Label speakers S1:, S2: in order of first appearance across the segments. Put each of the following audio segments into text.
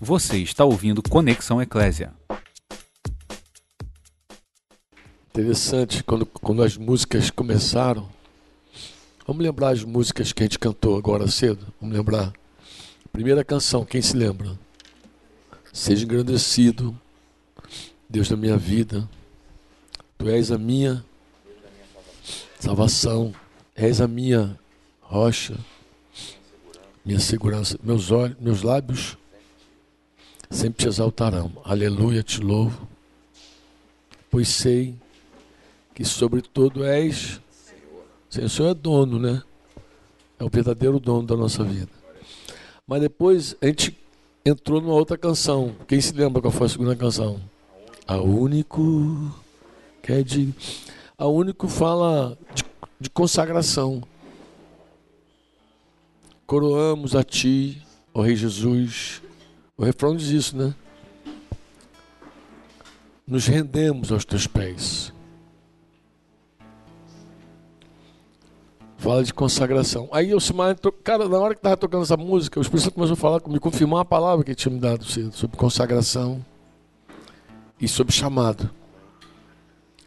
S1: Você está ouvindo Conexão Eclésia.
S2: Interessante quando, quando as músicas começaram. Vamos lembrar as músicas que a gente cantou agora cedo? Vamos lembrar. Primeira canção, quem se lembra? Seja engrandecido, Deus da minha vida. Tu és a minha salvação, és a minha rocha, minha segurança. Meus olhos, meus lábios sempre te exaltarão. Aleluia, te louvo. Pois sei que sobre todo és Senhor. O Senhor é dono, né? É o verdadeiro dono da nossa vida. Mas depois a gente entrou numa outra canção. Quem se lembra qual foi a segunda canção? A único que é de a único fala de, de consagração. Coroamos a ti, ó Rei Jesus. O refrão diz isso, né? Nos rendemos aos teus pés. Fala de consagração. Aí o Simar, cara, na hora que estava tocando essa música, o Espírito Santo começou a falar, me confirmar uma palavra que ele tinha me dado sobre consagração e sobre chamado.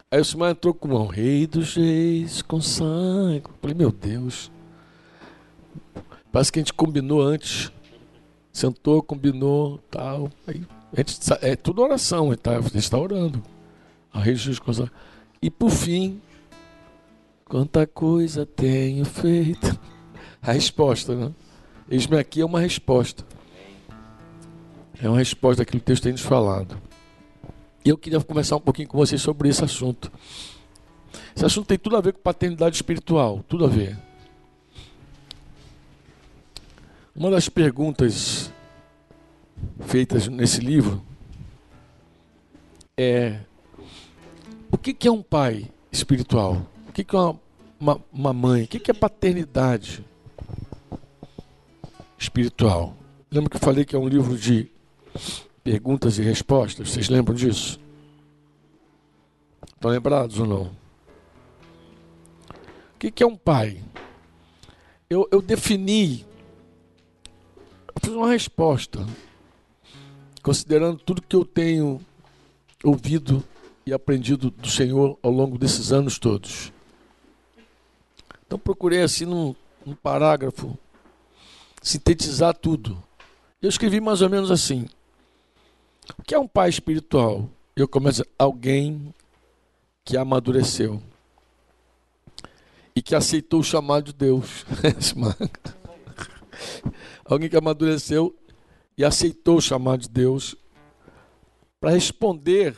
S2: Aí o Simar entrou com o rei dos reis, consagra. Falei, meu Deus. Parece que a gente combinou antes. Sentou, combinou, tal. Aí, a gente, é tudo oração, tá? a gente está orando. A reis, consagra. E por fim, Quanta coisa tenho feito. A resposta, né? Eis-me aqui é uma resposta. É uma resposta daquilo que texto tem nos falado. E eu queria começar um pouquinho com vocês sobre esse assunto. Esse assunto tem tudo a ver com paternidade espiritual, tudo a ver. Uma das perguntas feitas nesse livro é: o que é um pai espiritual? O que, que é uma, uma, uma mãe? O que, que é paternidade espiritual? Lembra que eu falei que é um livro de perguntas e respostas? Vocês lembram disso? Estão lembrados ou não? O que, que é um pai? Eu, eu defini, eu fiz uma resposta, considerando tudo que eu tenho ouvido e aprendido do Senhor ao longo desses anos todos. Então procurei assim num, num parágrafo sintetizar tudo. Eu escrevi mais ou menos assim: O que é um pai espiritual? Eu começo alguém que amadureceu e que aceitou o chamado de Deus. alguém que amadureceu e aceitou o chamado de Deus para responder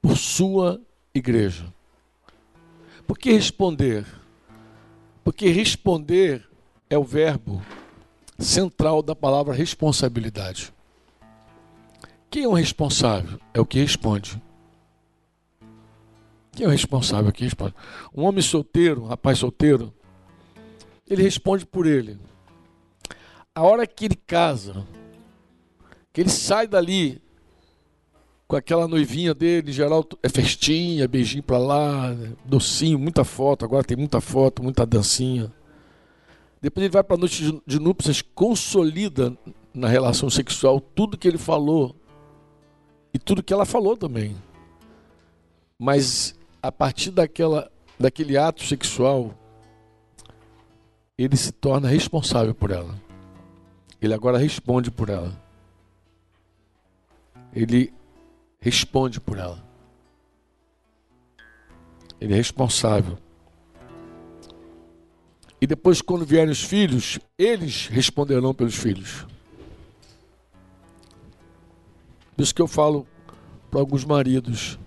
S2: por sua igreja. Por que responder? Porque responder é o verbo central da palavra responsabilidade. Quem é o responsável? É o que responde. Quem é o responsável? É o que responde. Um homem solteiro, um rapaz solteiro, ele responde por ele. A hora que ele casa, que ele sai dali com aquela noivinha dele, geral é festinha, beijinho pra lá, docinho, muita foto, agora tem muita foto, muita dancinha. Depois ele vai para a noite de núpcias, consolida na relação sexual tudo que ele falou e tudo que ela falou também. Mas a partir daquela, daquele ato sexual, ele se torna responsável por ela. Ele agora responde por ela. Ele responde por ela. Ele é responsável. E depois, quando vierem os filhos, eles responderão pelos filhos. Por isso que eu falo para alguns maridos: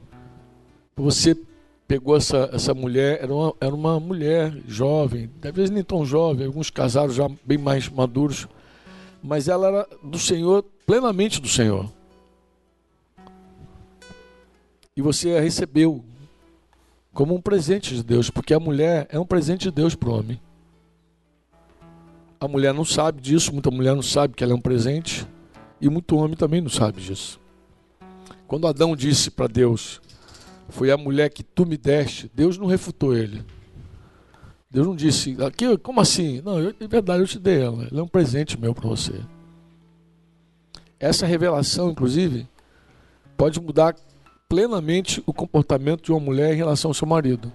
S2: você pegou essa, essa mulher, era uma, era uma mulher jovem, vezes nem tão jovem, alguns casaram já bem mais maduros, mas ela era do Senhor, plenamente do Senhor e você a recebeu como um presente de Deus, porque a mulher é um presente de Deus para o homem. A mulher não sabe disso, muita mulher não sabe que ela é um presente, e muito homem também não sabe disso. Quando Adão disse para Deus: Foi a mulher que tu me deste, Deus não refutou ele. Deus não disse, aqui, como assim? Não, eu, de verdade eu te dei ela, ela é um presente meu para você. essa revelação, inclusive, pode mudar plenamente o comportamento de uma mulher em relação ao seu marido.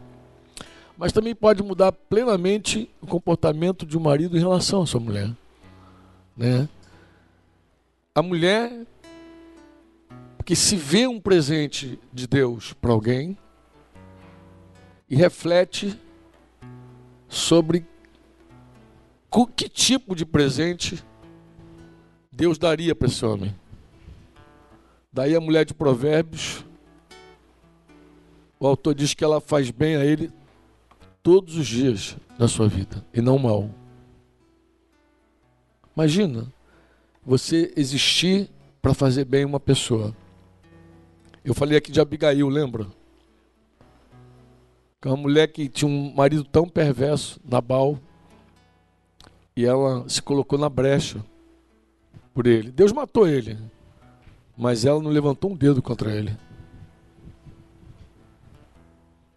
S2: Mas também pode mudar plenamente o comportamento de um marido em relação à sua mulher. Né? A mulher que se vê um presente de Deus para alguém e reflete sobre que tipo de presente Deus daria para esse homem. Daí a mulher de Provérbios, o autor diz que ela faz bem a ele todos os dias da sua vida e não mal. Imagina você existir para fazer bem uma pessoa. Eu falei aqui de Abigail, lembra? É uma mulher que tinha um marido tão perverso, Nabal, e ela se colocou na brecha por ele. Deus matou ele, mas ela não levantou um dedo contra ele.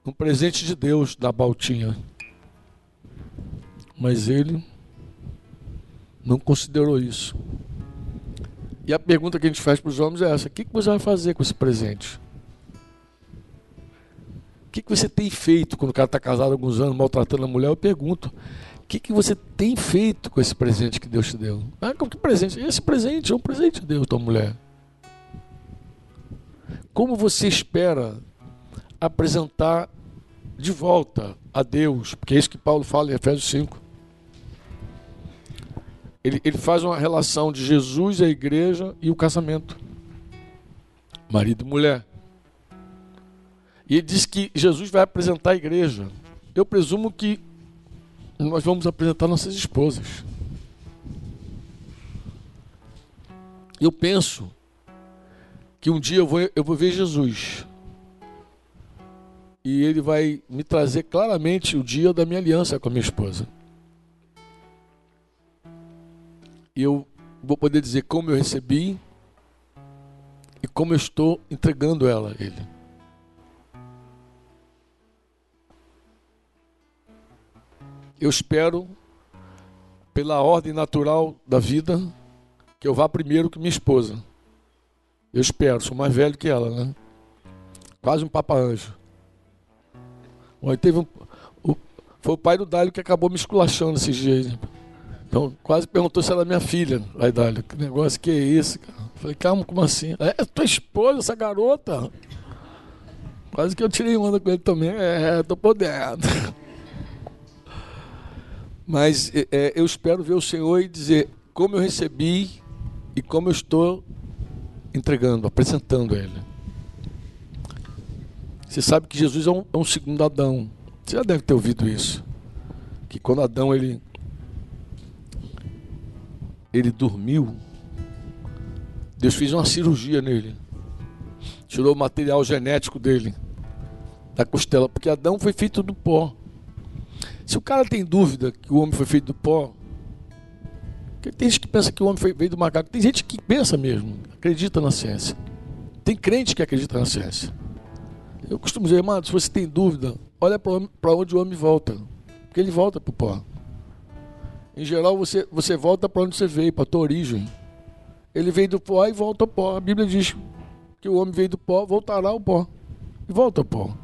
S2: Um presente de Deus da Baltinha. Mas ele não considerou isso. E a pergunta que a gente faz para os homens é essa: o que você vai fazer com esse presente? O que você tem feito quando o cara está casado há alguns anos, maltratando a mulher? Eu pergunto: o que, que você tem feito com esse presente que Deus te deu? Ah, que presente? Esse presente é um presente de Deus, tua mulher. Como você espera apresentar de volta a Deus? Porque é isso que Paulo fala em Efésios 5. Ele, ele faz uma relação de Jesus, a igreja e o casamento. Marido e mulher. E diz que Jesus vai apresentar a igreja. Eu presumo que nós vamos apresentar nossas esposas. Eu penso que um dia eu vou, eu vou ver Jesus. E ele vai me trazer claramente o dia da minha aliança com a minha esposa. E eu vou poder dizer como eu recebi e como eu estou entregando ela a ele. Eu espero, pela ordem natural da vida, que eu vá primeiro que minha esposa. Eu espero, sou mais velho que ela, né? Quase um papa-anjo. Teve um, o, foi o pai do Dálio que acabou me esculachando esses dias. Então, quase perguntou se era minha filha, aí Dálio. Que negócio que é esse, cara? Falei, calma, como assim? É tua esposa, essa garota. Quase que eu tirei onda com ele também. É, tô podendo. Mas é, é, eu espero ver o Senhor e dizer como eu recebi e como eu estou entregando, apresentando Ele. Você sabe que Jesus é um, é um segundo Adão. Você já deve ter ouvido isso. Que quando Adão ele, ele dormiu, Deus fez uma cirurgia nele. Tirou o material genético dele, da costela, porque Adão foi feito do pó. Se o cara tem dúvida que o homem foi feito do pó, tem gente que pensa que o homem foi feito do macaco. Tem gente que pensa mesmo, acredita na ciência. Tem crente que acredita na ciência. Eu costumo dizer, irmão, se você tem dúvida, olha para onde o homem volta. Porque ele volta para o pó. Em geral, você, você volta para onde você veio, para a tua origem. Ele veio do pó e volta ao pó. A Bíblia diz que o homem veio do pó, voltará ao pó. E volta ao pó.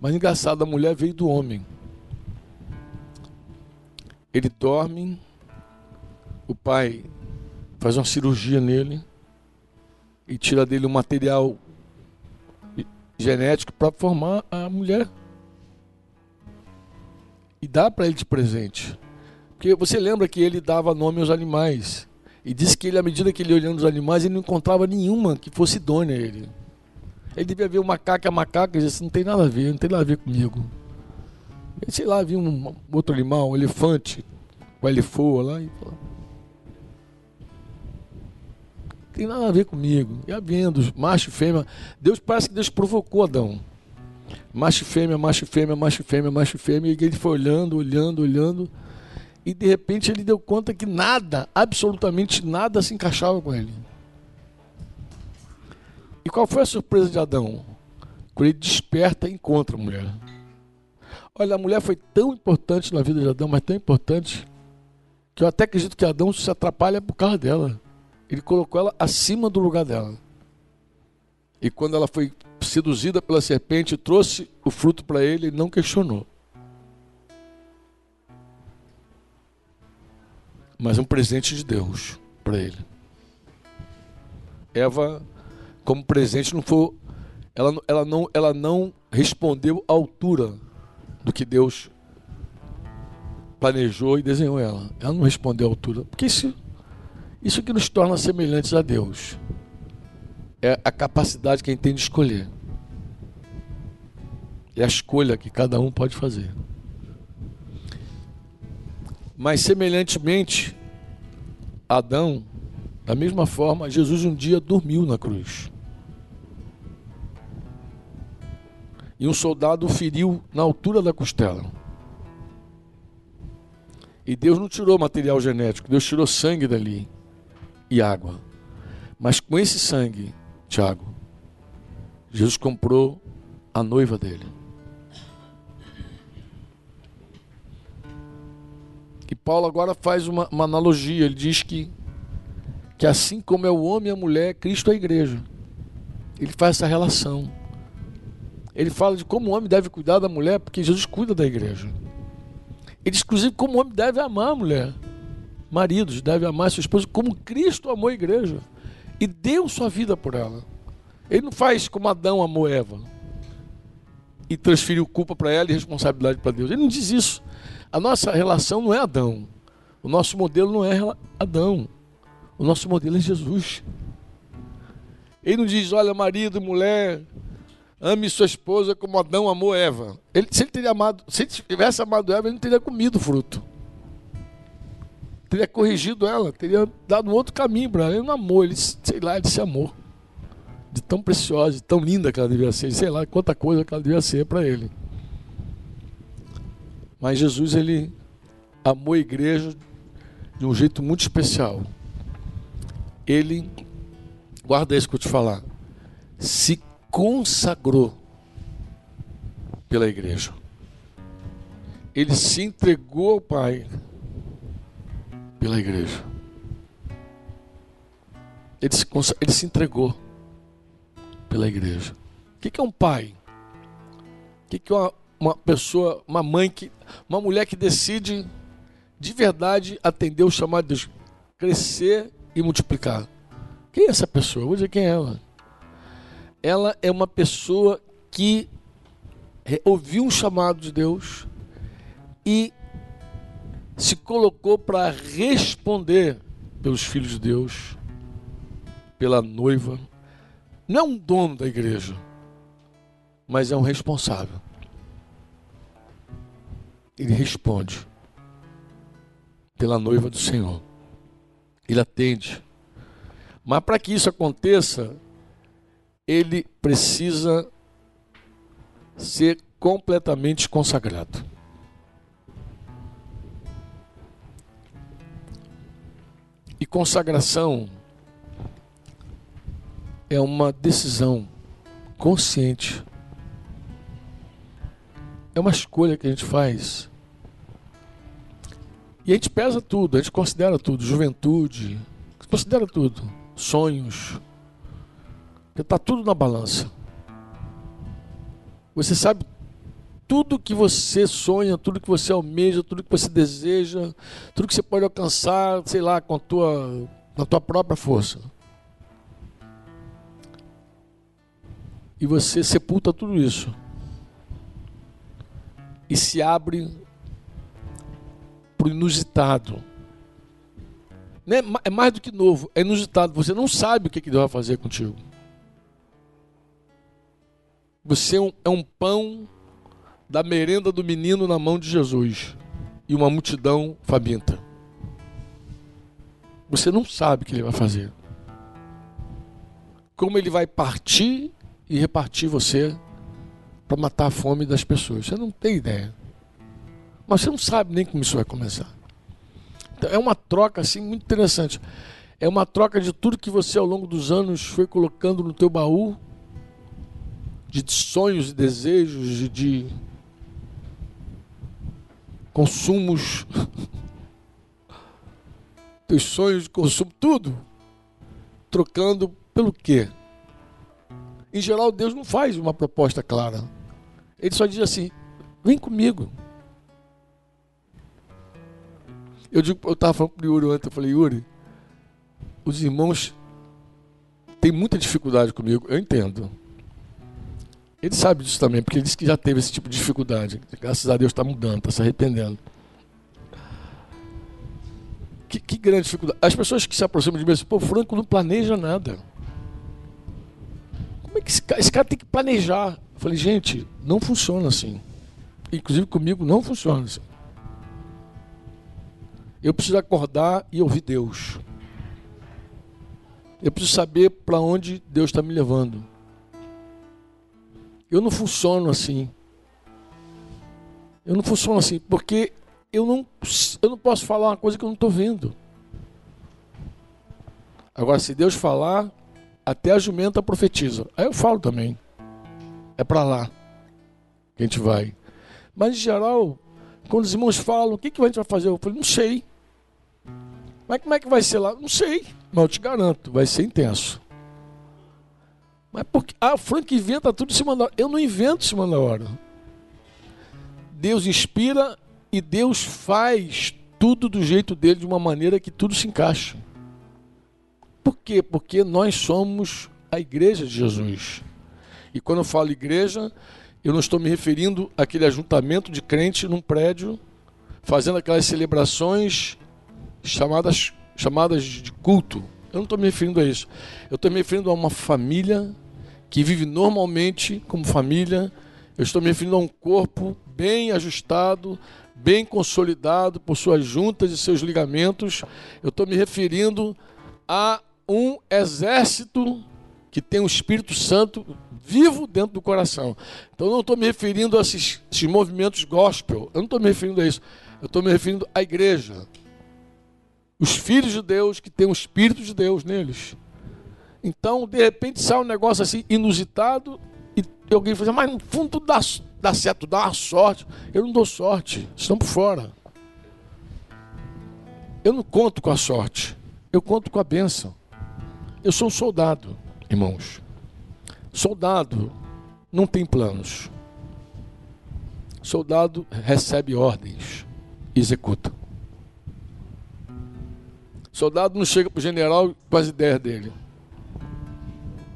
S2: Mas engraçado, a mulher veio do homem. Ele dorme, o pai faz uma cirurgia nele e tira dele um material genético para formar a mulher. E dá para ele de presente. Porque você lembra que ele dava nome aos animais. E disse que ele, à medida que ele olhando os animais, ele não encontrava nenhuma que fosse idônea a ele. Ele devia ver o macaco a macaca e disse, não tem nada a ver, não tem nada a ver comigo sei lá, vi um outro animal, um elefante, com elefou lá e falou, tem nada a ver comigo. E havendo macho e fêmea, Deus parece que Deus provocou Adão. Macho e fêmea, macho e fêmea, macho e fêmea, macho e fêmea, e ele foi olhando, olhando, olhando, e de repente ele deu conta que nada, absolutamente nada se encaixava com ele. E qual foi a surpresa de Adão? Quando ele desperta e encontra a mulher. Olha, a mulher foi tão importante na vida de Adão, mas tão importante, que eu até acredito que Adão se atrapalha por causa dela. Ele colocou ela acima do lugar dela. E quando ela foi seduzida pela serpente e trouxe o fruto para ele, ele não questionou. Mas um presente de Deus para ele. Eva, como presente, não foi. Ela, ela, não, ela não respondeu à altura do que Deus planejou e desenhou ela. Ela não respondeu à altura. Porque isso, isso que nos torna semelhantes a Deus. É a capacidade que a gente tem de escolher. É a escolha que cada um pode fazer. Mas semelhantemente, Adão, da mesma forma, Jesus um dia dormiu na cruz. E um soldado o feriu na altura da costela. E Deus não tirou material genético, Deus tirou sangue dali e água. Mas com esse sangue, Tiago, Jesus comprou a noiva dele. E Paulo agora faz uma, uma analogia, ele diz que, que assim como é o homem e a mulher, Cristo é a igreja. Ele faz essa relação. Ele fala de como o homem deve cuidar da mulher, porque Jesus cuida da igreja. Ele diz, inclusive, como o homem deve amar a mulher. Maridos devem amar sua esposa como Cristo amou a igreja e deu sua vida por ela. Ele não faz como Adão amou Eva e transferiu culpa para ela e responsabilidade para Deus. Ele não diz isso. A nossa relação não é Adão. O nosso modelo não é Adão. O nosso modelo é Jesus. Ele não diz, olha, marido, mulher, ame sua esposa como Adão amou Eva. Ele, se ele teria amado, se ele tivesse amado Eva, ele não teria comido o fruto. Teria corrigido ela, teria dado um outro caminho para ela. Ele não amou, ele, sei lá, ele se amou. De tão preciosa, de tão linda que ela devia ser, sei lá quanta coisa que ela devia ser para ele. Mas Jesus ele amou a igreja de um jeito muito especial. Ele, guarda isso que eu te falar, se consagrou pela igreja. Ele se entregou ao Pai pela igreja. Ele se, ele se entregou pela igreja. O que é um pai? O que é uma, uma pessoa, uma mãe que, uma mulher que decide de verdade atender o chamado de Deus, crescer e multiplicar. Quem é essa pessoa? vou dizer quem é ela. Ela é uma pessoa que ouviu um chamado de Deus e se colocou para responder pelos filhos de Deus, pela noiva. Não é um dono da igreja, mas é um responsável ele responde pela noiva do Senhor. Ele atende. Mas para que isso aconteça, ele precisa ser completamente consagrado. E consagração é uma decisão consciente. É uma escolha que a gente faz e a gente pesa tudo, a gente considera tudo, juventude, considera tudo, sonhos. Está tudo na balança. Você sabe tudo que você sonha, tudo que você almeja, tudo que você deseja, tudo que você pode alcançar, sei lá, com a tua, com a tua própria força. E você sepulta tudo isso. E se abre para o inusitado. Né? É mais do que novo, é inusitado. Você não sabe o que Deus vai fazer contigo. Você é um, é um pão da merenda do menino na mão de Jesus e uma multidão faminta. Você não sabe o que ele vai fazer. Como ele vai partir e repartir você para matar a fome das pessoas. Você não tem ideia. Mas você não sabe nem como isso vai começar. Então, é uma troca assim muito interessante. É uma troca de tudo que você ao longo dos anos foi colocando no teu baú, de sonhos e desejos, de, consumos, teus sonhos de consumo, tudo. trocando pelo quê? Em geral, Deus não faz uma proposta clara. Ele só diz assim: vem comigo. Eu digo, eu estava falando para o Yuri ontem, eu falei, Yuri, os irmãos têm muita dificuldade comigo, eu entendo. Ele sabe disso também, porque ele disse que já teve esse tipo de dificuldade. Graças a Deus está mudando, está se arrependendo. Que, que, grande dificuldade. As pessoas que se aproximam de mim dizem, pô, Franco não planeja nada. Como é que esse cara, esse cara tem que planejar? Eu falei, gente, não funciona assim. Inclusive comigo não funciona assim. Eu preciso acordar e ouvir Deus. Eu preciso saber para onde Deus está me levando. Eu não funciono assim. Eu não funciono assim, porque eu não, eu não posso falar uma coisa que eu não estou vendo. Agora, se Deus falar, até a jumenta profetiza. Aí eu falo também. É para lá que a gente vai. Mas, em geral, quando os irmãos falam, o que, que a gente vai fazer? Eu falei, não sei. Mas como é que vai ser lá? Não sei, mas eu te garanto, vai ser intenso. Mas porque. Ah, o Frank inventa tudo em cima da hora. Eu não invento em cima da hora. Deus inspira e Deus faz tudo do jeito dele, de uma maneira que tudo se encaixa. Por quê? Porque nós somos a igreja de Jesus. E quando eu falo igreja, eu não estou me referindo àquele ajuntamento de crente num prédio, fazendo aquelas celebrações chamadas, chamadas de culto. Eu não estou me referindo a isso. Eu estou me referindo a uma família que vive normalmente como família. Eu estou me referindo a um corpo bem ajustado, bem consolidado por suas juntas e seus ligamentos. Eu estou me referindo a um exército que tem o Espírito Santo vivo dentro do coração. Então eu não estou me referindo a esses, esses movimentos gospel. Eu não estou me referindo a isso. Eu estou me referindo à igreja os filhos de Deus que têm o Espírito de Deus neles. Então, de repente, sai um negócio assim inusitado e alguém fala, mas no fundo dá, dá certo, dá uma sorte. Eu não dou sorte, estão por fora. Eu não conto com a sorte, eu conto com a bênção. Eu sou um soldado, irmãos. Soldado não tem planos. Soldado recebe ordens, executa. Soldado não chega para o general com as ideias dele.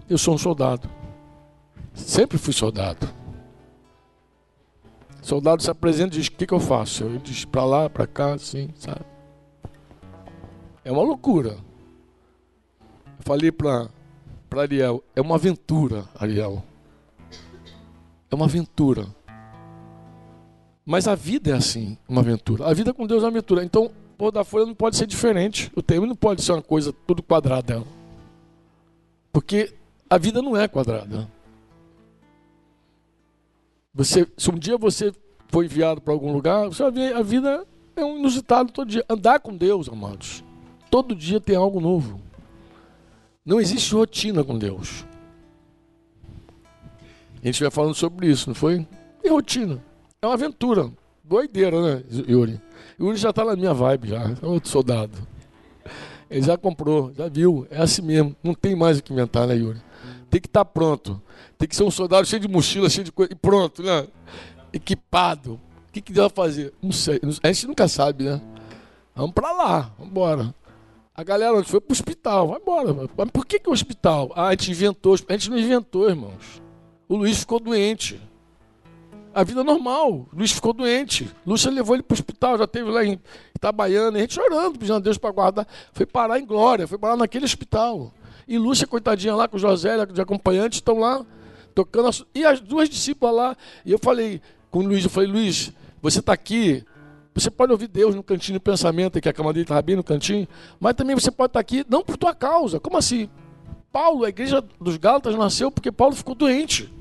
S2: Eu sou um soldado. Sempre fui soldado. Soldado se apresenta e diz: O que, que eu faço? Ele diz: Para lá, para cá, assim, sabe? É uma loucura. Eu falei para Ariel: É uma aventura, Ariel. É uma aventura. Mas a vida é assim, uma aventura. A vida com Deus é uma aventura. Então, pôr da folha não pode ser diferente. O termo não pode ser uma coisa tudo quadrada. Porque a vida não é quadrada. Você, se um dia você foi enviado para algum lugar, você vai ver a vida é um inusitado todo dia. Andar com Deus, amados. Todo dia tem algo novo. Não existe rotina com Deus. A gente vai falando sobre isso, não foi? E rotina. É uma aventura. Doideira, né, Yuri? Yuri já está na minha vibe, já. É outro soldado. Ele já comprou, já viu. É assim mesmo. Não tem mais o que inventar, né, Yuri? Tem que estar tá pronto. Tem que ser um soldado cheio de mochila, cheio de coisa. E pronto, né? Equipado. O que, que deu a fazer? Não sei. A gente nunca sabe, né? Vamos para lá, vamos embora. A galera foi para o hospital, vai embora. Mas por que, que o hospital? Ah, a gente inventou. A gente não inventou, irmãos. O Luiz ficou doente a vida normal. Luiz ficou doente. Lúcia levou ele para o hospital, já teve lá em Itabaiana, a gente chorando, pedindo a Deus para guardar. Foi parar em Glória, foi parar naquele hospital. E Lúcia, coitadinha lá, com José, de acompanhante, estão lá tocando. E as duas discípulas lá. E eu falei com o Luiz, eu falei, Luiz, você está aqui, você pode ouvir Deus no cantinho de pensamento, que a cama dele estava bem no cantinho, mas também você pode estar tá aqui, não por tua causa. Como assim? Paulo, a igreja dos Gálatas nasceu porque Paulo ficou doente.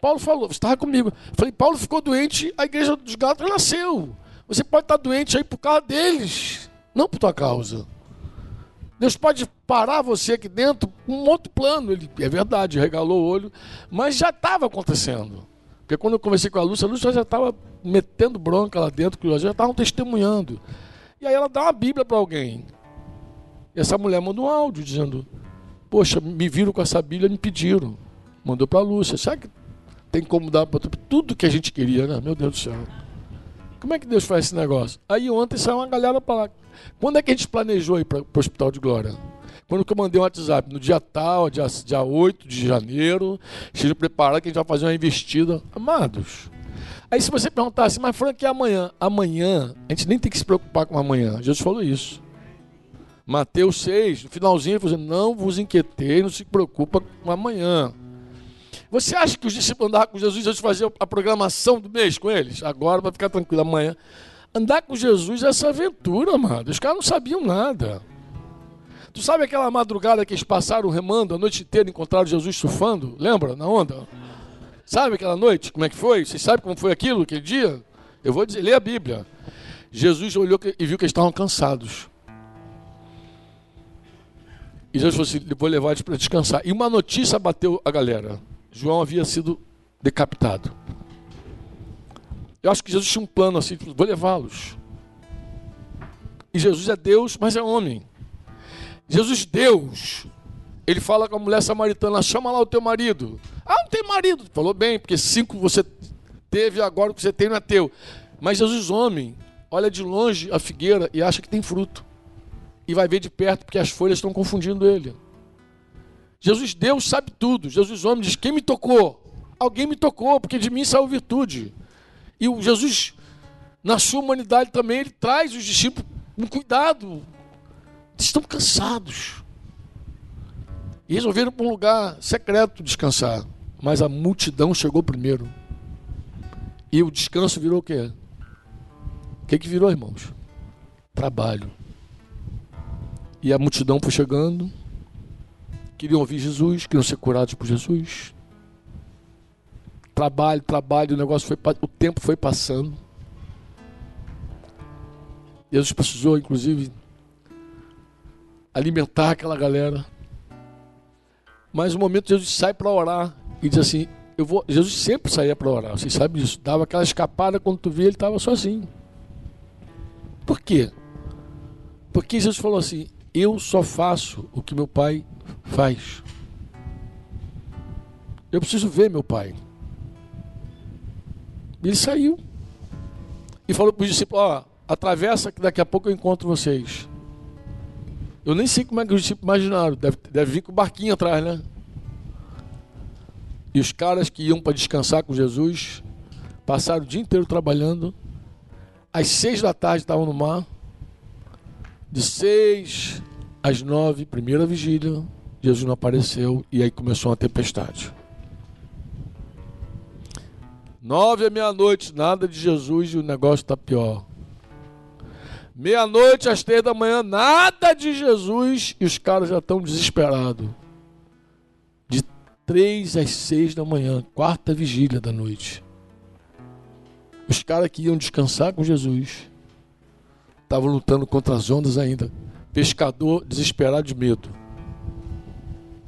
S2: Paulo falou, você estava comigo. Falei, Paulo ficou doente, a igreja dos Gálatas nasceu. Você pode estar doente aí por causa deles, não por tua causa. Deus pode parar você aqui dentro um outro plano. Ele, é verdade, regalou o olho, mas já estava acontecendo. Porque quando eu conversei com a Lúcia, a Lúcia já estava metendo bronca lá dentro, que já estavam testemunhando. E aí ela dá uma Bíblia para alguém. E essa mulher mandou um áudio dizendo: Poxa, me viram com essa Bíblia me pediram. Mandou para a Lúcia. Sabe que tem como dar para tudo que a gente queria, né? Meu Deus do céu. Como é que Deus faz esse negócio? Aí ontem saiu uma galera para lá. Quando é que a gente planejou ir para o Hospital de Glória? Quando eu mandei um WhatsApp? No dia tal, dia, dia 8 de janeiro, esteja preparado que a gente vai fazer uma investida. Amados, Aí se você perguntar assim, mas Frank, é amanhã? Amanhã, a gente nem tem que se preocupar com amanhã. Jesus falou isso. Mateus 6, no finalzinho, ele falou assim, não vos inquietei, não se preocupa com amanhã. Você acha que os discípulos andavam com Jesus, Jesus fazia a programação do mês com eles? Agora vai ficar tranquilo, amanhã. Andar com Jesus é essa aventura, mano. Os caras não sabiam nada. Tu sabe aquela madrugada que eles passaram remando a noite inteira e encontraram Jesus surfando? Lembra? Na onda? Sabe aquela noite? Como é que foi? Vocês sabem como foi aquilo, aquele dia? Eu vou dizer, lê a Bíblia. Jesus olhou e viu que eles estavam cansados. E Jesus falou assim: vou levar eles para descansar. E uma notícia bateu a galera: João havia sido decapitado. Eu acho que Jesus tinha um plano assim: vou levá-los. E Jesus é Deus, mas é homem. Jesus, Deus, ele fala com a mulher samaritana: chama lá o teu marido. Ah, não tem marido. Falou bem, porque cinco você teve, agora o que você tem não é teu. Mas Jesus, homem, olha de longe a figueira e acha que tem fruto. E vai ver de perto, porque as folhas estão confundindo ele. Jesus, Deus, sabe tudo. Jesus, homem, diz: Quem me tocou? Alguém me tocou, porque de mim saiu virtude. E o Jesus, na sua humanidade também, ele traz os discípulos com cuidado. Estão cansados. E resolveram para um lugar secreto descansar. Mas a multidão chegou primeiro. E o descanso virou o quê? O que, que virou, irmãos? Trabalho. E a multidão foi chegando. Queriam ouvir Jesus, queriam ser curados por Jesus. Trabalho, trabalho, o negócio foi. O tempo foi passando. Jesus precisou, inclusive, alimentar aquela galera. Mas no momento Jesus sai para orar e diz assim: eu vou. Jesus sempre saía para orar, vocês sabem disso. Dava aquela escapada quando tu via ele estava sozinho. Por quê? Porque Jesus falou assim: eu só faço o que meu pai faz. Eu preciso ver meu pai. Ele saiu e falou para os discípulos: ó, atravessa que daqui a pouco eu encontro vocês. Eu nem sei como é que os discípulos imaginaram. Deve, deve vir com o barquinho atrás, né? E os caras que iam para descansar com Jesus passaram o dia inteiro trabalhando. Às seis da tarde estavam no mar. De seis às nove, primeira vigília, Jesus não apareceu e aí começou uma tempestade. Nove à meia-noite, nada de Jesus e o negócio está pior. Meia-noite às três da manhã, nada de Jesus e os caras já estão desesperados. De três às seis da manhã, quarta vigília da noite. Os caras que iam descansar com Jesus estavam lutando contra as ondas ainda. Pescador desesperado de medo.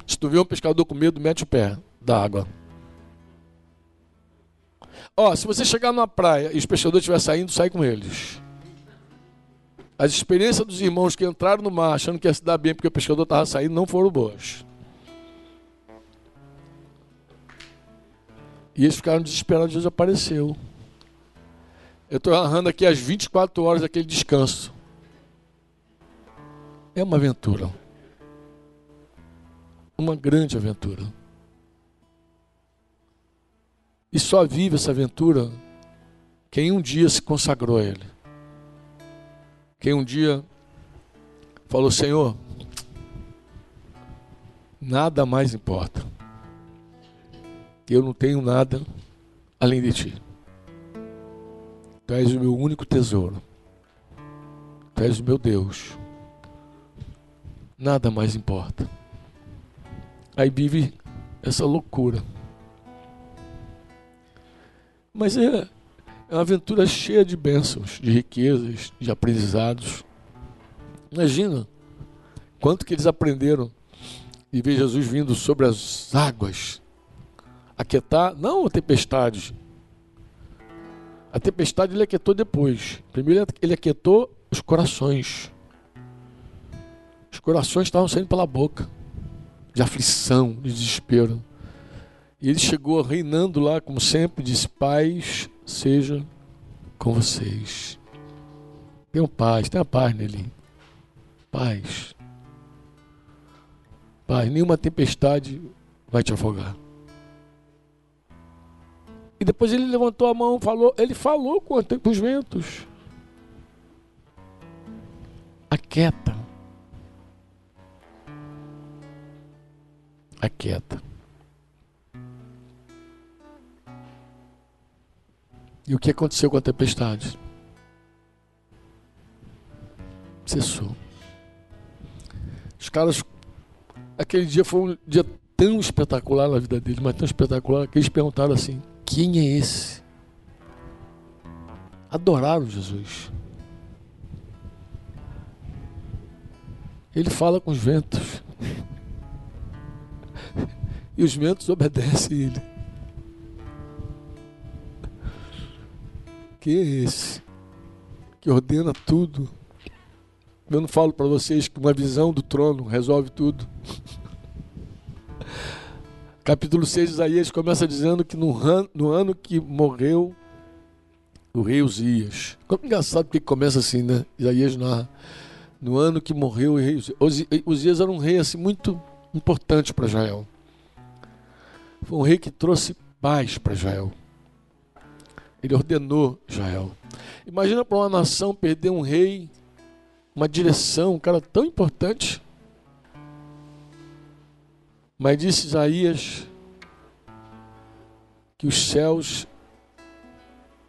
S2: Se tu vê um pescador com medo, mete o pé da água. Ó, se você chegar numa praia e os pescadores estiverem saindo, sai com eles. As experiências dos irmãos que entraram no mar achando que ia se dar bem porque o pescador estava saindo não foram boas. E eles ficaram desesperados, Jesus apareceu. Eu estou narrando aqui as 24 horas daquele descanso. É uma aventura. Uma grande aventura. E só vive essa aventura quem um dia se consagrou a Ele. Quem um dia falou: Senhor, nada mais importa. Eu não tenho nada além de Ti. Tu és o meu único tesouro. Tu és o meu Deus. Nada mais importa. Aí vive essa loucura. Mas é, é uma aventura cheia de bênçãos, de riquezas, de aprendizados. Imagina quanto que eles aprenderam e ver Jesus vindo sobre as águas, aquietar, não a tempestade. A tempestade ele aquietou depois. Primeiro ele aquietou os corações. Os corações estavam saindo pela boca, de aflição, de desespero. E ele chegou reinando lá, como sempre, disse: Paz seja com vocês. Tenham paz, tenha paz nele. Paz. Paz. Nenhuma tempestade vai te afogar. E depois ele levantou a mão, falou, ele falou com, os ventos. Aquieta. Aquieta. E o que aconteceu com a tempestade? Cessou. Os caras. Aquele dia foi um dia tão espetacular na vida deles, mas tão espetacular, que eles perguntaram assim: quem é esse? Adoraram Jesus. Ele fala com os ventos. E os ventos obedecem ele. Quem é esse que ordena tudo? Eu não falo para vocês que uma visão do trono resolve tudo. Capítulo 6 de Isaías começa dizendo que no ano, no ano que morreu o rei Uzias. Como engraçado que começa assim, né? Isaías narra. No ano que morreu o rei Uzias. Uzias era um rei assim, muito importante para Israel. Foi um rei que trouxe paz para Israel. Ele ordenou Israel. Imagina para uma nação perder um rei, uma direção, um cara tão importante. Mas disse Isaías que os céus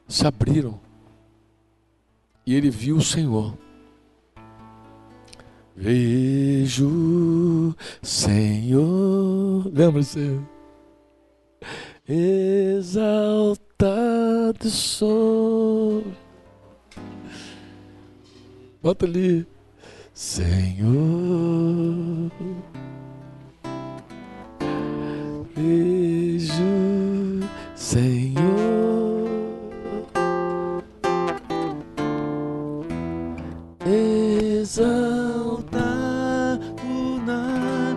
S2: se abriram e ele viu o Senhor. Vejo, Senhor, lembra-se? Exaltado sou. Bota ali, Senhor. Vejo, Senhor.
S3: Exaltado na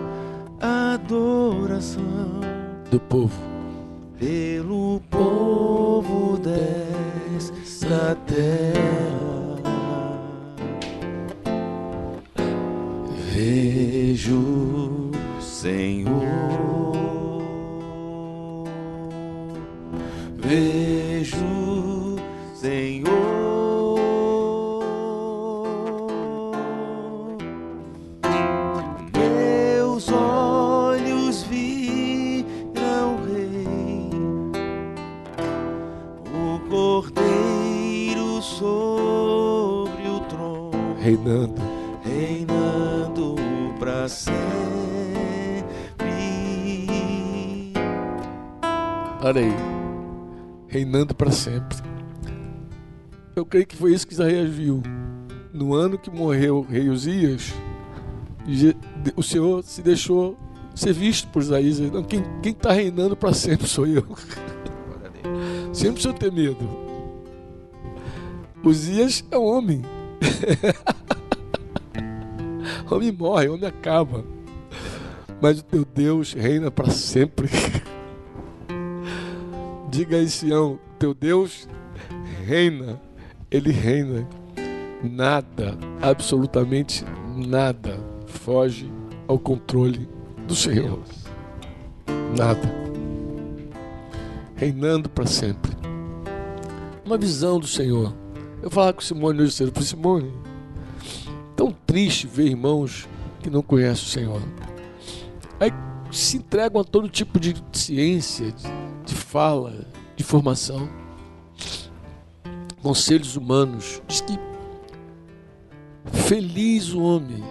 S3: adoração
S2: do povo.
S3: Desta terra. Vejo, Senhor,
S2: Reinando.
S3: reinando para sempre.
S2: Olha aí. Reinando para sempre. Eu creio que foi isso que Isaías viu. No ano que morreu o rei Uzias, o Senhor se deixou ser visto por Isaías. Não, quem está reinando para sempre sou eu. Sempre precisa ter medo. Uzias é um homem. homem morre, homem acaba. Mas o teu Deus reina para sempre. Diga aí, Sião, teu Deus reina, ele reina. Nada, absolutamente nada, foge ao controle do Senhor. Nada. Reinando para sempre. Uma visão do Senhor. Eu falava com Simone hoje cedo, falei, Simone, tão triste ver irmãos que não conhecem o Senhor. Aí se entregam a todo tipo de ciência, de, fala, de formação. Conselhos humanos. Diz que feliz o homem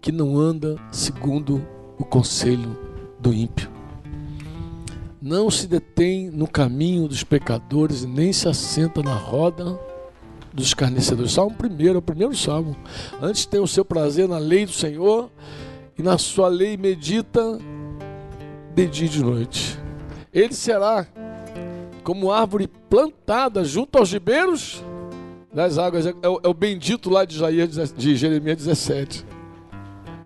S2: que não anda segundo o conselho do ímpio. Não se detém no caminho dos pecadores nem se assenta na roda dos escarnecedores. Salmo primeiro, é o primeiro salmo. Antes tem o seu prazer na lei do Senhor e na sua lei medita de dia e de noite. Ele será como árvore plantada junto aos ribeiros das águas. É o, é o bendito lá de, Isaías, de Jeremias 17.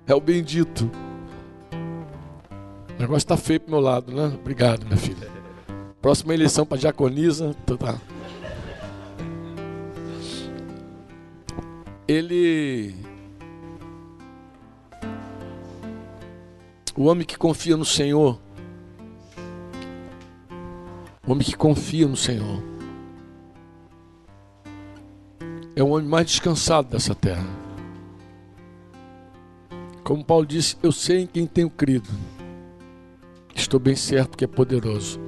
S2: É o bendito. O negócio tá feio pro meu lado, né? Obrigado, minha filha. Próxima eleição para diaconisa. Então tá. Ele. O homem que confia no Senhor. O homem que confia no Senhor. É o homem mais descansado dessa terra. Como Paulo disse, eu sei em quem tenho crido. Estou bem certo que é poderoso.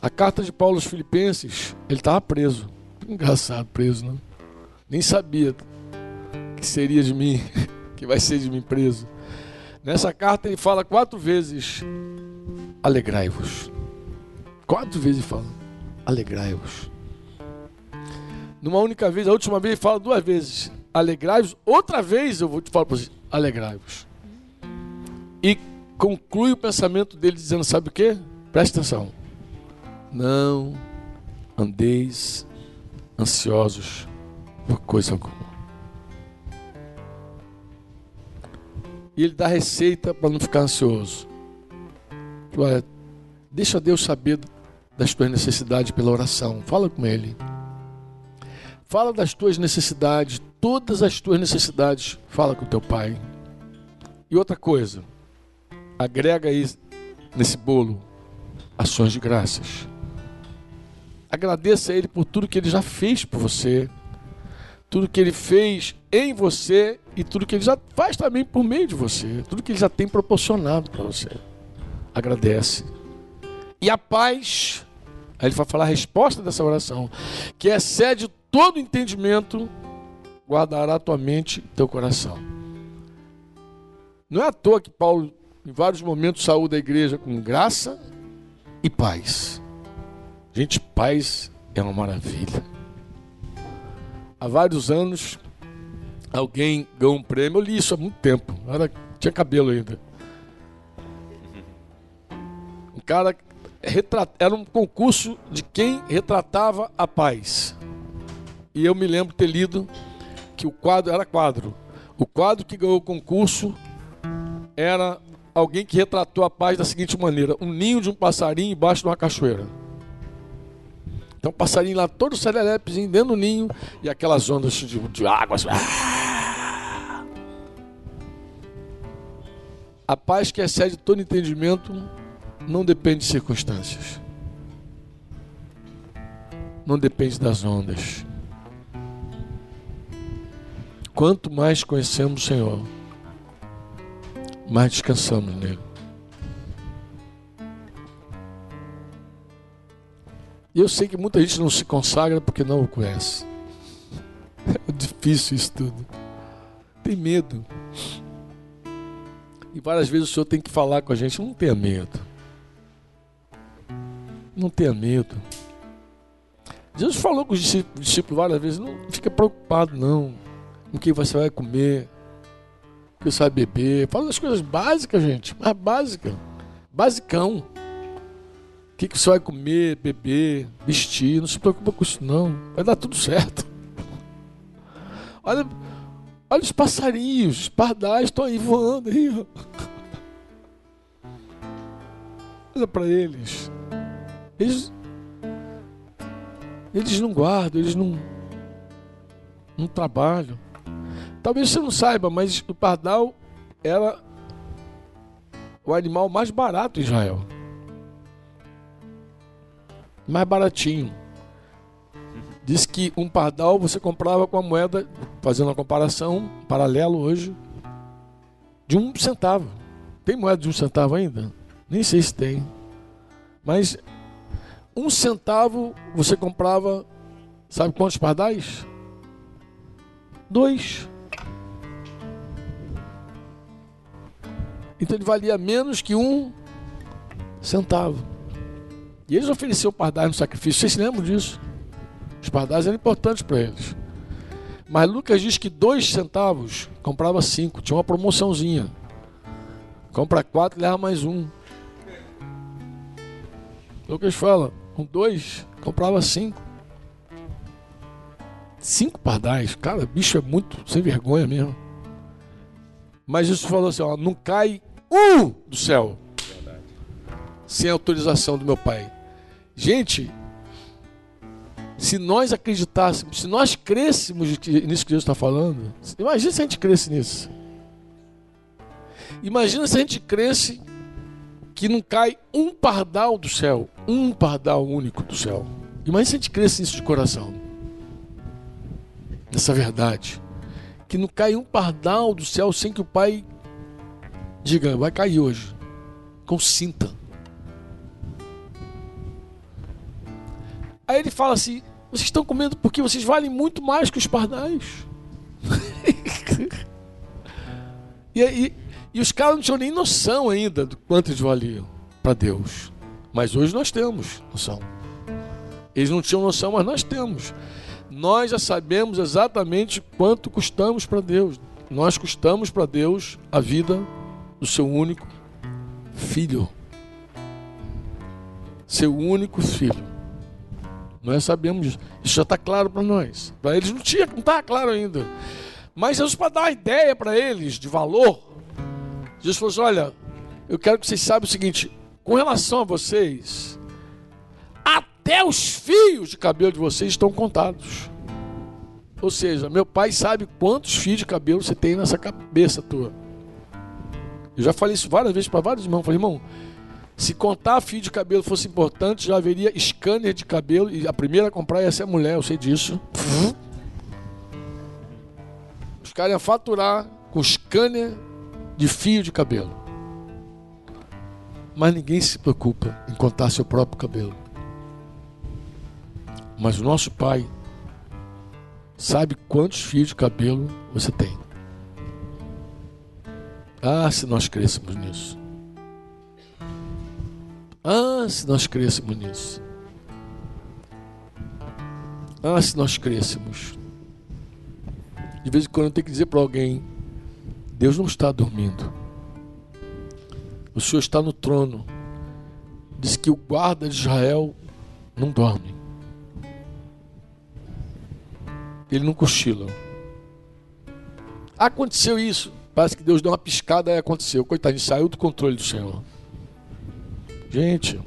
S2: A carta de Paulo aos Filipenses, ele estava preso. Engraçado, preso, não? Nem sabia que seria de mim, que vai ser de mim preso. Nessa carta ele fala quatro vezes: alegrai-vos. Quatro vezes ele fala: alegrai-vos. Numa única vez, a última vez ele fala duas vezes: alegrai-vos. Outra vez eu vou te falar para vocês: alegrai-vos. E conclui o pensamento dele dizendo: sabe o que? Presta atenção. Não andeis ansiosos por coisa alguma. E ele dá receita para não ficar ansioso. Olha, deixa Deus saber das tuas necessidades pela oração. Fala com Ele. Fala das tuas necessidades, todas as tuas necessidades. Fala com o teu pai. E outra coisa, agrega aí nesse bolo ações de graças. Agradeça a Ele por tudo que Ele já fez por você, tudo que Ele fez em você e tudo que Ele já faz também por meio de você, tudo que Ele já tem proporcionado para você. Agradece. E a paz, aí Ele vai falar a resposta dessa oração, que excede todo entendimento, guardará tua mente e teu coração. Não é à toa que Paulo, em vários momentos, saúda a igreja com graça e paz. Gente, paz é uma maravilha. Há vários anos, alguém ganhou um prêmio. Eu li isso há muito tempo. Era, tinha cabelo ainda. Um cara era um concurso de quem retratava a paz. E eu me lembro ter lido que o quadro era quadro. O quadro que ganhou o concurso era alguém que retratou a paz da seguinte maneira: um ninho de um passarinho embaixo de uma cachoeira. Então, o passarinho lá, todo serelepezinho dentro do ninho e aquelas ondas de, de água. Assim, ah! A paz que excede todo entendimento não depende de circunstâncias. Não depende das ondas. Quanto mais conhecemos o Senhor, mais descansamos nele. E eu sei que muita gente não se consagra porque não o conhece. É difícil isso tudo. Tem medo. E várias vezes o Senhor tem que falar com a gente: não tenha medo. Não tenha medo. Jesus falou com os discípulos várias vezes: não fica preocupado, não, com quem você vai comer, que você vai beber. Fala das coisas básicas, gente, mais básica. Basicão. O que, que você vai comer, beber, vestir? Não se preocupa com isso, não. Vai dar tudo certo. Olha, olha os passarinhos, os pardais estão aí voando aí. Olha para eles. Eles, eles não guardam, eles não, não trabalham. Talvez você não saiba, mas o pardal era o animal mais barato em Israel. Mais baratinho. Diz que um pardal você comprava com a moeda, fazendo uma comparação, paralelo hoje, de um centavo. Tem moeda de um centavo ainda? Nem sei se tem. Mas um centavo você comprava, sabe quantos pardais? Dois. Então ele valia menos que um centavo. Eles ofereciam pardais no sacrifício. Vocês se lembram disso? Os pardais eram importantes para eles. Mas Lucas diz que dois centavos comprava cinco. Tinha uma promoçãozinha. Compra quatro, leva mais um. Lucas fala, com dois, comprava cinco. Cinco pardais. Cara, bicho é muito sem vergonha mesmo. Mas Jesus falou assim: ó, não cai um do céu sem autorização do meu Pai. Gente, se nós acreditássemos, se nós crêssemos nisso que Jesus está falando, imagina se a gente cresce nisso. Imagina se a gente cresce que não cai um pardal do céu, um pardal único do céu. Imagina se a gente cresce nisso de coração. Nessa verdade. Que não cai um pardal do céu sem que o Pai diga, vai cair hoje. Consinta. Aí ele fala assim: vocês estão com medo porque vocês valem muito mais que os pardais. e, e, e os caras não tinham nem noção ainda do quanto eles valiam para Deus. Mas hoje nós temos noção. Eles não tinham noção, mas nós temos. Nós já sabemos exatamente quanto custamos para Deus. Nós custamos para Deus a vida do seu único filho. Seu único filho. Nós sabemos disso. Isso já está claro para nós. Para eles não tinha, não está claro ainda. Mas Jesus, para dar uma ideia para eles de valor, Jesus falou assim: olha, eu quero que vocês saibam o seguinte: com relação a vocês, até os fios de cabelo de vocês estão contados. Ou seja, meu pai sabe quantos fios de cabelo você tem nessa cabeça tua. Eu já falei isso várias vezes para vários irmãos. falei, irmão, se contar fio de cabelo fosse importante, já haveria scanner de cabelo e a primeira a comprar ia ser a mulher, eu sei disso. Os caras iam faturar com scanner de fio de cabelo. Mas ninguém se preocupa em contar seu próprio cabelo. Mas o nosso pai sabe quantos fios de cabelo você tem. Ah, se nós crescemos nisso. Ah, se nós crescemos nisso. Ah, se nós crescemos. De vez em quando tenho que dizer para alguém: Deus não está dormindo. O Senhor está no trono. Diz que o guarda de Israel não dorme. Ele não cochila. Aconteceu isso. Parece que Deus deu uma piscada e aconteceu. Coitadinho, saiu do controle do Senhor. Gente,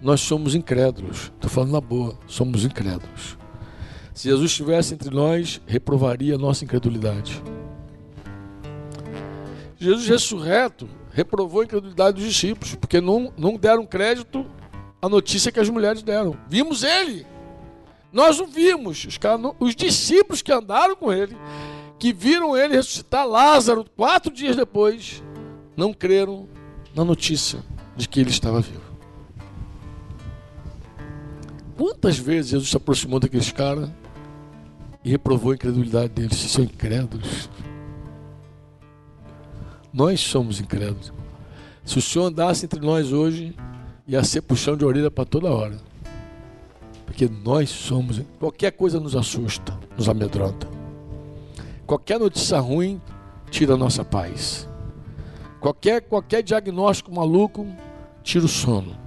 S2: nós somos incrédulos. Estou falando na boa, somos incrédulos. Se Jesus estivesse entre nós, reprovaria a nossa incredulidade. Jesus ressurreto reprovou a incredulidade dos discípulos, porque não, não deram crédito à notícia que as mulheres deram. Vimos ele. Nós o vimos. Os, os discípulos que andaram com ele, que viram ele ressuscitar Lázaro quatro dias depois, não creram na notícia de que ele estava vivo. Quantas vezes Jesus se aproximou daqueles caras e reprovou a incredulidade deles? Se são incrédulos. Nós somos incrédulos. Se o Senhor andasse entre nós hoje, ia ser puxão de orelha para toda hora. Porque nós somos. Qualquer coisa nos assusta, nos amedronta. Qualquer notícia ruim tira a nossa paz. Qualquer, qualquer diagnóstico maluco tira o sono.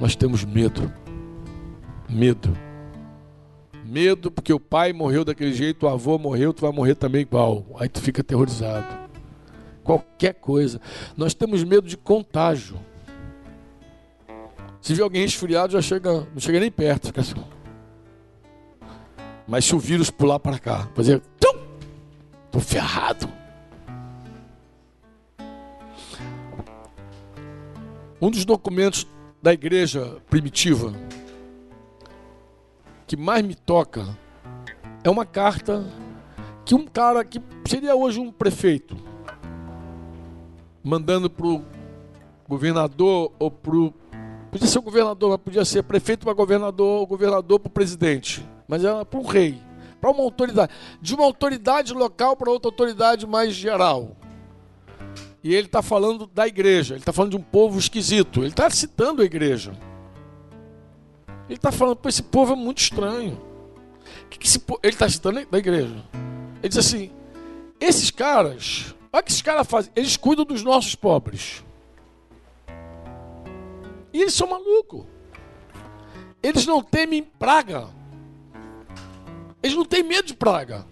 S2: Nós temos medo. Medo. Medo porque o pai morreu daquele jeito, o avô morreu, tu vai morrer também igual. Aí tu fica aterrorizado. Qualquer coisa. Nós temos medo de contágio. Se vê alguém resfriado, já chega, não chega nem perto. Fica assim. Mas se o vírus pular para cá, fazer. Tô ferrado. Um dos documentos da igreja primitiva que mais me toca é uma carta que um cara que seria hoje um prefeito mandando para o governador ou para o. Podia ser o governador, mas podia ser prefeito para governador, ou governador para o presidente. Mas era para um rei, para uma autoridade. De uma autoridade local para outra autoridade mais geral. E ele está falando da igreja, ele está falando de um povo esquisito, ele está citando a igreja. Ele está falando, pô, esse povo é muito estranho. Que que. Ele está citando da igreja. Ele diz assim: esses caras, olha o que esses caras fazem, eles cuidam dos nossos pobres. E eles são malucos. Eles não temem praga. Eles não têm medo de praga.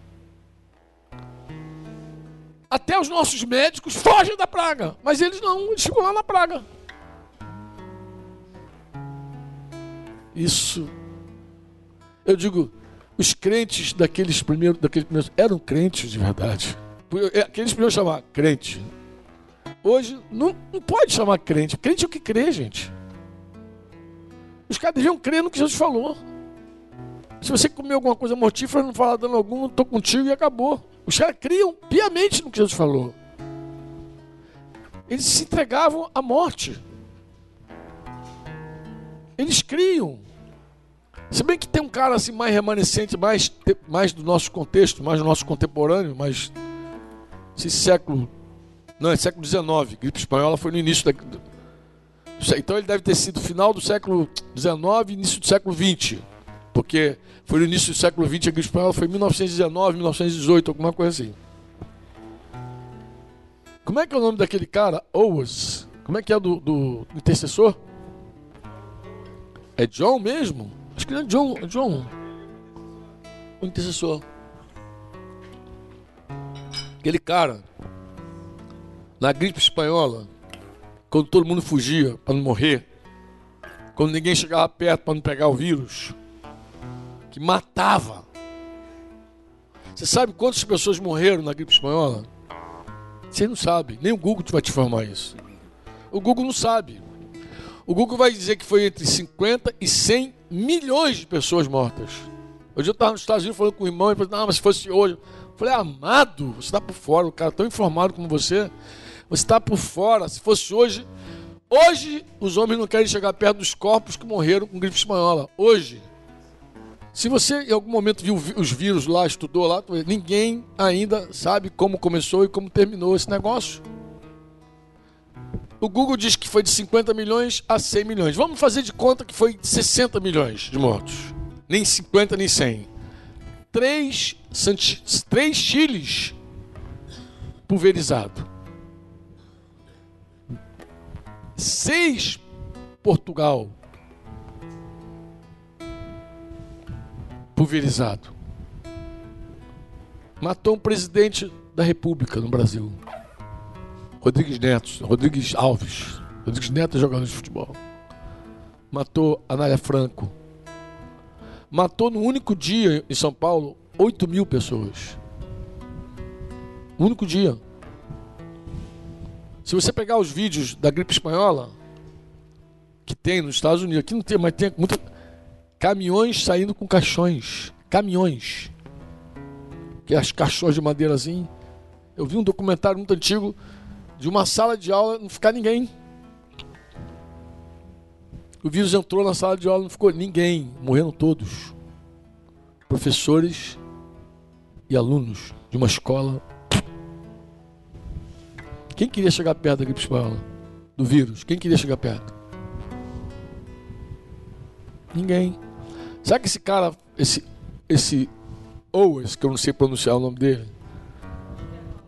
S2: Até os nossos médicos fogem da praga. Mas eles não, eles ficam lá na praga. Isso. Eu digo, os crentes daqueles primeiros, daqueles primeiros eram crentes de verdade. Aqueles primeiros chamar crente. Hoje não, não pode chamar crente. Crente é o que crê, gente. Os caras deviam crer no que Jesus falou. Se você comer alguma coisa mortífera, não fala dando algum, estou contigo e acabou. Os caras criam piamente no que Jesus falou. Eles se entregavam à morte. Eles criam. Se bem que tem um cara assim mais remanescente, mais, mais do nosso contexto, mais do nosso contemporâneo, mais esse século. Não, é século XIX. Gripe espanhola foi no início da. Então ele deve ter sido final do século XIX início do século XX. Porque foi no início do século XX, a gripe espanhola foi 1919, 1918, alguma coisa assim. Como é que é o nome daquele cara? Owens. Como é que é do, do intercessor? É John mesmo? Acho que é John. John. O intercessor. Aquele cara, na gripe espanhola, quando todo mundo fugia para não morrer, quando ninguém chegava perto para não pegar o vírus, que matava. Você sabe quantas pessoas morreram na gripe espanhola? Você não sabe, nem o Google vai te informar isso. O Google não sabe. O Google vai dizer que foi entre 50 e 100 milhões de pessoas mortas. Hoje eu estava nos Estados Unidos falando com o irmão e falei, não, mas se fosse hoje. Eu falei, amado, você está por fora, o cara tão informado como você, você está por fora. Se fosse hoje, hoje os homens não querem chegar perto dos corpos que morreram com gripe espanhola. Hoje. Se você em algum momento viu os vírus lá, estudou lá, ninguém ainda sabe como começou e como terminou esse negócio. O Google diz que foi de 50 milhões a 100 milhões. Vamos fazer de conta que foi 60 milhões de mortos. Nem 50, nem 100. Três, três chiles pulverizado. Seis Portugal pulverizado. Matou um presidente da República no Brasil. Rodrigues Neto, Rodrigues Alves. Rodrigues Neto é jogador de futebol. Matou Anália Franco. Matou no único dia em São Paulo 8 mil pessoas. Único dia. Se você pegar os vídeos da gripe espanhola, que tem nos Estados Unidos, aqui não tem, mas tem muita Caminhões saindo com caixões. Caminhões. Que é as caixões de madeira assim. Eu vi um documentário muito antigo de uma sala de aula não ficar ninguém. O vírus entrou na sala de aula, não ficou ninguém, morreram todos. Professores e alunos de uma escola. Quem queria chegar perto da gripe espanhola? Do vírus? Quem queria chegar perto? Ninguém. Sabe que esse cara, esse, esse Owens, que eu não sei pronunciar o nome dele,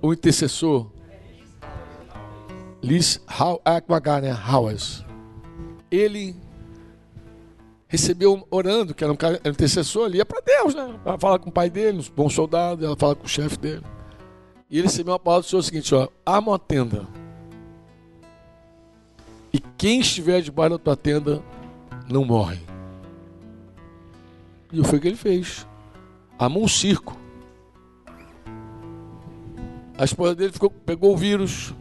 S2: o intercessor, Liz Akmagar, né? Howes, ele recebeu orando, que era um cara era um intercessor, ele ia para Deus, né? Ela fala com o pai dele, um bom soldado, ela fala com o chefe dele. E ele recebeu uma palavra do Senhor seguinte: ó, arma uma tenda. E quem estiver debaixo da tua tenda não morre. E foi o que ele fez. Amou um circo. A esposa dele ficou, pegou o vírus.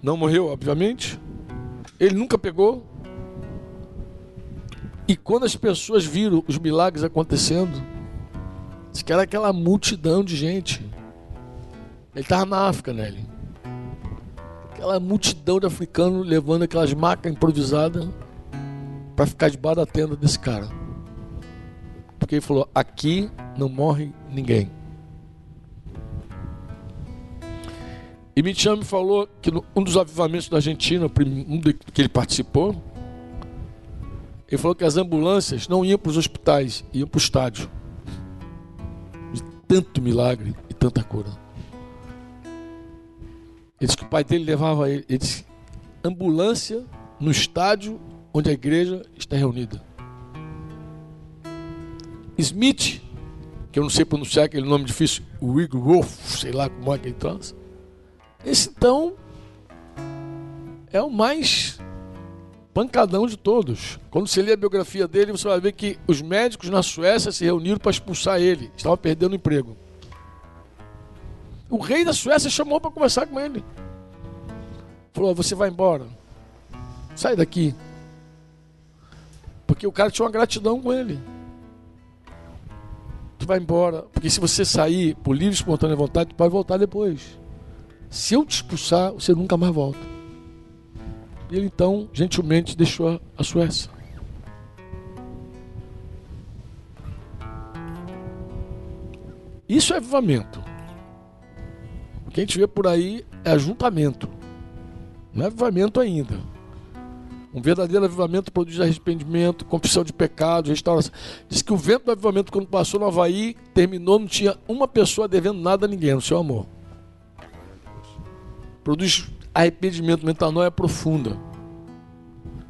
S2: Não morreu, obviamente. Ele nunca pegou. E quando as pessoas viram os milagres acontecendo, disse que era aquela multidão de gente. Ele estava na África, né? Ele? Aquela multidão de africanos levando aquelas macas improvisadas para ficar debaixo da tenda desse cara. Porque ele falou: aqui não morre ninguém. E Michel me falou que um dos avivamentos da Argentina, um que ele participou, ele falou que as ambulâncias não iam para os hospitais, iam para o estádio. De tanto milagre e tanta cura. Ele disse que o pai dele levava ele. Ele disse: ambulância no estádio onde a igreja está reunida. Smith, que eu não sei pronunciar aquele nome difícil, Wigwolf, sei lá como é que ele transa. Esse então é o mais pancadão de todos. Quando você lê a biografia dele, você vai ver que os médicos na Suécia se reuniram para expulsar ele. Estava perdendo o emprego. O rei da Suécia chamou para conversar com ele. Falou: Você vai embora. Sai daqui. Porque o cara tinha uma gratidão com ele. Tu vai embora. Porque se você sair por livre e espontânea vontade, tu vai voltar depois. Se eu te expulsar, você nunca mais volta. Ele então, gentilmente, deixou a Suécia. Isso é avivamento. O que a gente vê por aí é ajuntamento. Não é avivamento ainda. Um verdadeiro avivamento produz arrependimento, confissão de pecados, restauração. Diz que o vento do avivamento, quando passou no Havaí, terminou, não tinha uma pessoa devendo nada a ninguém, no seu amor. Produz arrependimento, metanoia profunda.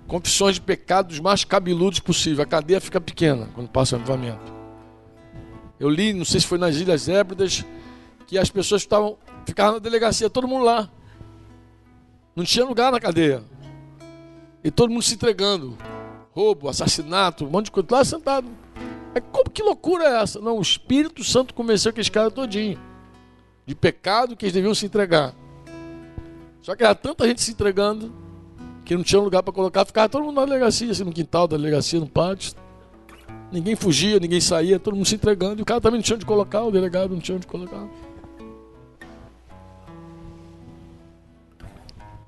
S2: Confissões de pecados mais cabeludos possível. A cadeia fica pequena quando passa o avivamento. Eu li, não sei se foi nas Ilhas Hébridas, que as pessoas estavam, ficavam na delegacia, todo mundo lá. Não tinha lugar na cadeia. E todo mundo se entregando. Roubo, assassinato, um monte de coisa. Lá sentado. É como que loucura é essa? Não, o Espírito Santo convenceu aqueles caras todinho. De pecado que eles deviam se entregar. Só que era tanta gente se entregando que não tinha lugar para colocar. Ficava todo mundo na delegacia, assim, no quintal da delegacia, no pátio. Ninguém fugia, ninguém saía, todo mundo se entregando. E o cara também não tinha onde colocar, o delegado não tinha onde colocar.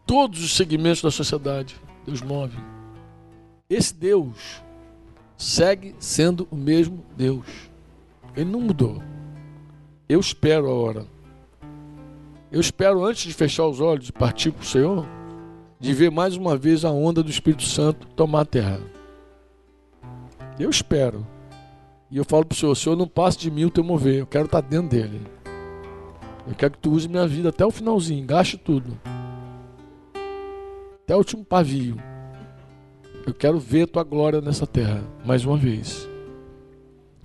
S2: Todos os segmentos da sociedade, Deus move. Esse Deus segue sendo o mesmo Deus. Ele não mudou. Eu espero a hora. Eu espero, antes de fechar os olhos e partir para o Senhor, de ver mais uma vez a onda do Espírito Santo tomar a terra. Eu espero. E eu falo para o Senhor, Senhor, não passe de mim o teu mover. Eu quero estar dentro dele. Eu quero que tu use minha vida até o finalzinho. Gaste tudo. Até o último pavio. Eu quero ver tua glória nessa terra. Mais uma vez.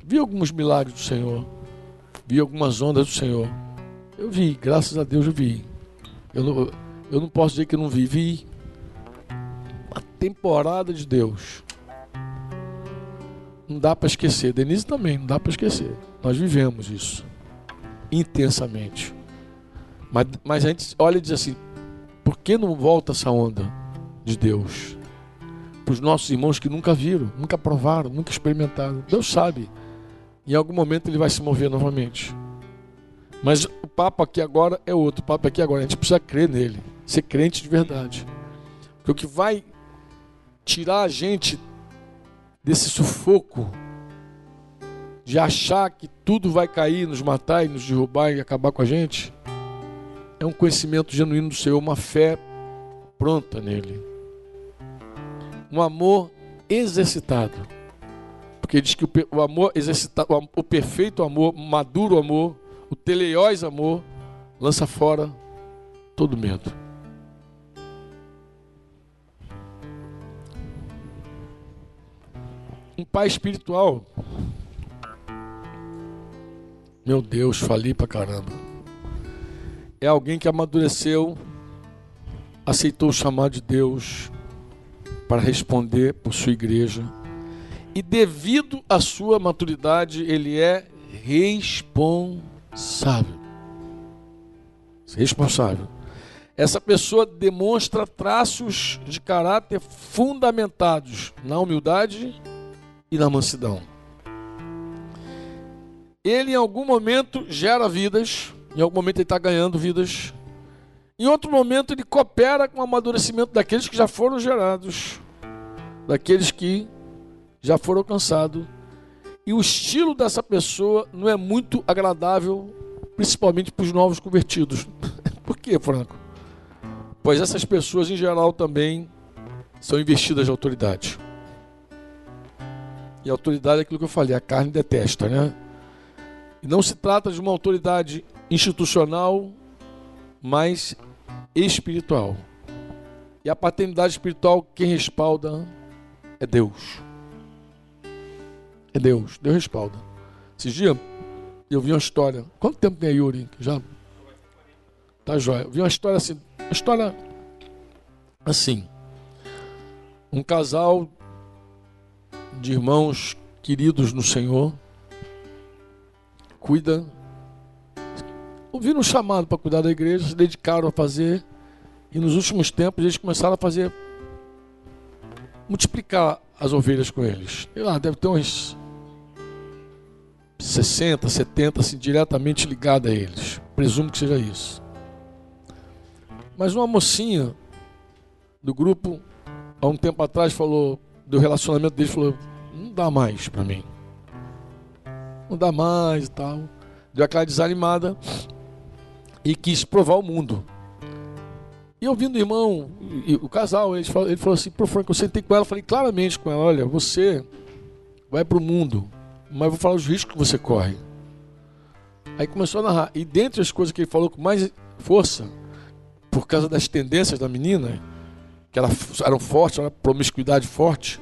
S2: Vi alguns milagres do Senhor. Vi algumas ondas do Senhor. Eu vi, graças a Deus eu vi. Eu não, eu não posso dizer que eu não vi. Vi uma temporada de Deus. Não dá para esquecer. Denise também, não dá para esquecer. Nós vivemos isso intensamente. Mas, mas a gente olha e diz assim: por que não volta essa onda de Deus? Para os nossos irmãos que nunca viram, nunca provaram, nunca experimentaram. Deus sabe. Em algum momento ele vai se mover novamente. Mas o papo aqui agora é outro. O papo aqui agora. A gente precisa crer nele. Ser crente de verdade. Porque o que vai tirar a gente desse sufoco de achar que tudo vai cair, nos matar e nos derrubar e acabar com a gente, é um conhecimento genuíno do Senhor, uma fé pronta nele. Um amor exercitado. Porque diz que o amor exercitado, o perfeito amor, maduro amor, o teleiós amor, lança fora todo medo. Um pai espiritual. Meu Deus, falei pra caramba. É alguém que amadureceu, aceitou o chamado de Deus para responder por sua igreja. E devido à sua maturidade, ele é responsável. Responsável. Essa pessoa demonstra traços de caráter fundamentados na humildade e na mansidão. Ele em algum momento gera vidas, em algum momento ele está ganhando vidas, em outro momento ele coopera com o amadurecimento daqueles que já foram gerados, daqueles que já foram alcançados. E o estilo dessa pessoa não é muito agradável, principalmente para os novos convertidos. Por quê, Franco? Pois essas pessoas em geral também são investidas de autoridade. E autoridade é aquilo que eu falei, a carne detesta, né? Não se trata de uma autoridade institucional, mas espiritual. E a paternidade espiritual, quem respalda é Deus. É Deus, Deus respalda. Esses dias eu vi uma história. Quanto tempo tem a Yuri? Já Tá joia. Eu vi uma história assim. Uma história assim. Um casal de irmãos queridos no Senhor cuida. Ouviram um chamado para cuidar da igreja, se dedicaram a fazer. E nos últimos tempos eles começaram a fazer. multiplicar as ovelhas com eles. E lá, deve ter uns 60, 70, assim, diretamente ligada a eles. Presumo que seja isso. Mas uma mocinha do grupo, há um tempo atrás, falou do relacionamento deles, falou: não dá mais para mim. Não dá mais e tal. Deu aquela desanimada e quis provar o mundo. E ouvindo o irmão, o casal, ele falou, ele falou assim: Pro Franco, eu sentei com ela, falei claramente com ela: olha, você vai para o mundo, mas vou falar os riscos que você corre. Aí começou a narrar. E dentre as coisas que ele falou com mais força, por causa das tendências da menina, que eram fortes, era promiscuidade forte,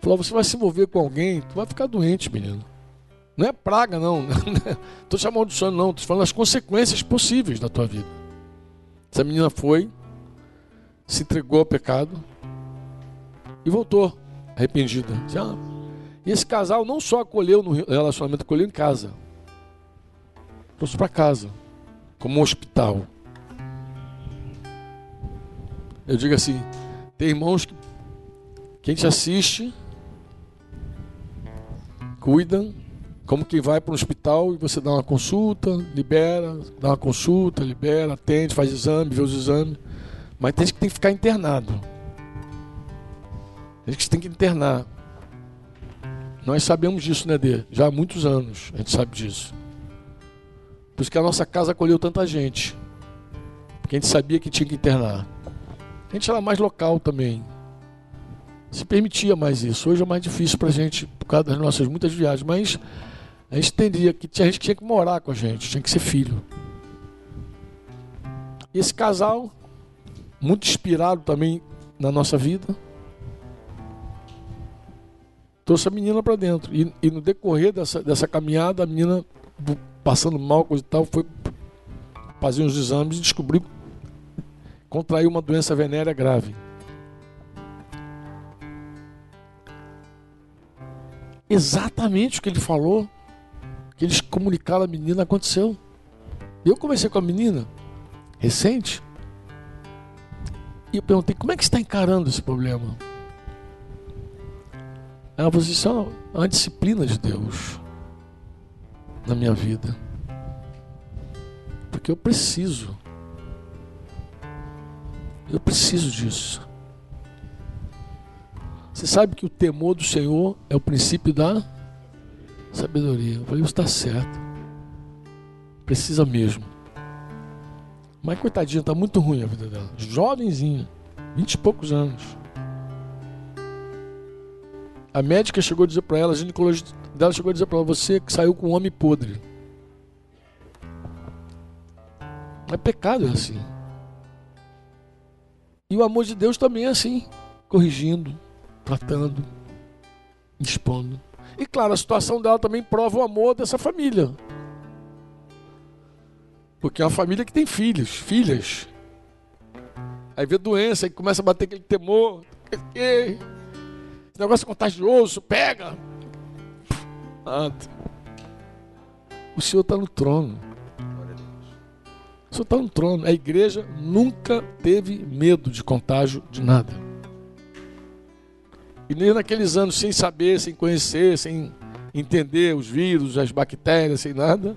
S2: falou: você vai se envolver com alguém, tu vai ficar doente, menino. Não é praga, não. Estou te amaldiçoando, não. Estou falando das consequências possíveis da tua vida. Essa menina foi, se entregou ao pecado e voltou arrependida. E esse casal não só acolheu no relacionamento, acolheu em casa. Trouxe para casa, como um hospital. Eu digo assim: tem irmãos que, que a gente assiste, cuidam, como quem vai para um hospital e você dá uma consulta, libera, dá uma consulta, libera, atende, faz exame, vê os exames. Mas tem gente que tem que ficar internado. Tem gente que tem que internar. Nós sabemos disso, né, Dê? Já há muitos anos a gente sabe disso. Por isso que a nossa casa acolheu tanta gente. Porque a gente sabia que tinha que internar. A gente era mais local também. Se permitia mais isso. Hoje é mais difícil para a gente, por causa das nossas muitas viagens. Mas a gente entendia que tinha gente que tinha que morar com a gente, tinha que ser filho. E esse casal, muito inspirado também na nossa vida, trouxe a menina para dentro. E, e, no decorrer dessa, dessa caminhada, a menina, passando mal, coisa e tal, foi fazer uns exames e descobriu contraiu uma doença venérea grave. Exatamente o que ele falou que eles comunicaram a menina aconteceu. Eu conversei com a menina recente e eu perguntei como é que está encarando esse problema. É uma posição, uma disciplina de Deus na minha vida. Porque eu preciso. Eu preciso disso. Você sabe que o temor do Senhor é o princípio da sabedoria. Eu falei, está certo. Precisa mesmo. Mas coitadinha, está muito ruim a vida dela. Jovenzinha, vinte e poucos anos. A médica chegou a dizer para ela, a ginecologista dela chegou a dizer para ela, você que saiu com um homem podre. É pecado é assim. E o amor de Deus também é assim, corrigindo, tratando, expondo. E claro, a situação dela também prova o amor dessa família. Porque é uma família que tem filhos, filhas. Aí vê doença, aí começa a bater aquele temor. Esse negócio é contagioso, pega. O Senhor está no trono. O Senhor está no trono. A igreja nunca teve medo de contágio de nada. E naqueles anos, sem saber, sem conhecer, sem entender os vírus, as bactérias, sem nada,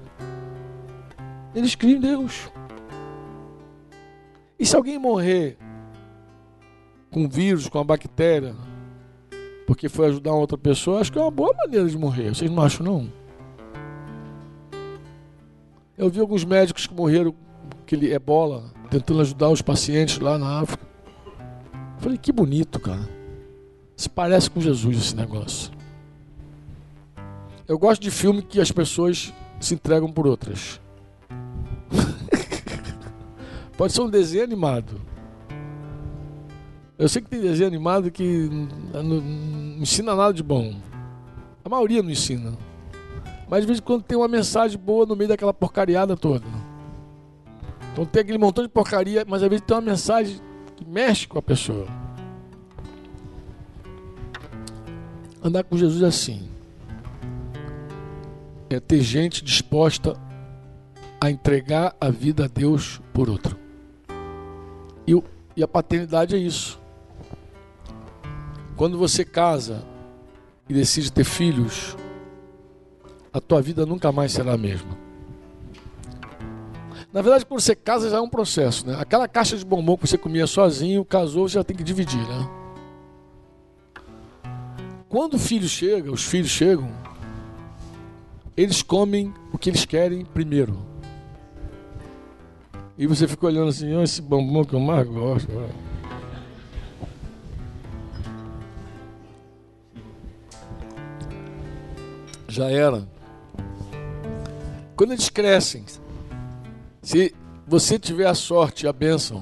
S2: eles criam em Deus. E se alguém morrer com vírus, com a bactéria, porque foi ajudar outra pessoa, acho que é uma boa maneira de morrer. Vocês não acham, não? Eu vi alguns médicos que morreram com ebola, tentando ajudar os pacientes lá na África. Falei, que bonito, cara. Se parece com Jesus esse negócio. Eu gosto de filme que as pessoas se entregam por outras. Pode ser um desenho animado. Eu sei que tem desenho animado que não, ensina nada de bom. A maioria não ensina. Mas de vez em quando tem uma mensagem boa no meio daquela porcariada toda. Então tem aquele montão de porcaria, mas às vezes tem uma mensagem que mexe com a pessoa. Andar com Jesus é assim. É ter gente disposta a entregar a vida a Deus por outro. E, e a paternidade é isso. Quando você casa e decide ter filhos, a tua vida nunca mais será a mesma. Na verdade, quando você casa já é um processo, né? Aquela caixa de bombom que você comia sozinho, casou, você já tem que dividir, né? Quando o filho chega, os filhos chegam, eles comem o que eles querem primeiro. E você fica olhando assim, "Ah, esse bombom que eu mais gosto. ó." Já era. Quando eles crescem, se você tiver a sorte a bênção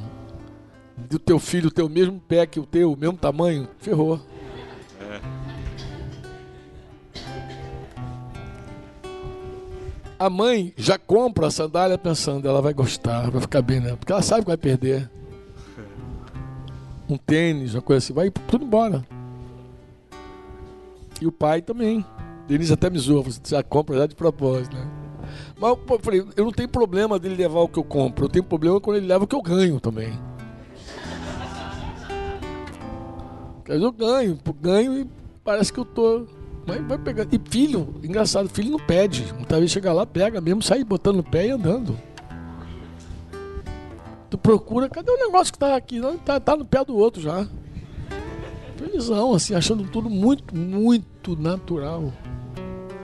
S2: do teu filho ter o mesmo pé que o teu, o mesmo tamanho, ferrou. A mãe já compra a sandália pensando, ela vai gostar, vai ficar bem nela, porque ela sabe que vai perder. Um tênis, uma coisa assim, vai tudo embora. E o pai também. Denise até me zoa, você já compra já de propósito, né? Mas eu falei, eu não tenho problema dele levar o que eu compro, eu tenho problema quando ele leva o que eu ganho também. Quer dizer, eu ganho, ganho e parece que eu tô. Mas vai pegar. E filho, engraçado, filho não pede. Muitas vezes chega lá, pega mesmo, sai botando no pé e andando. Tu procura, cadê o negócio que tá aqui? Não, tá, tá no pé do outro já. Felizão, assim, achando tudo muito, muito natural.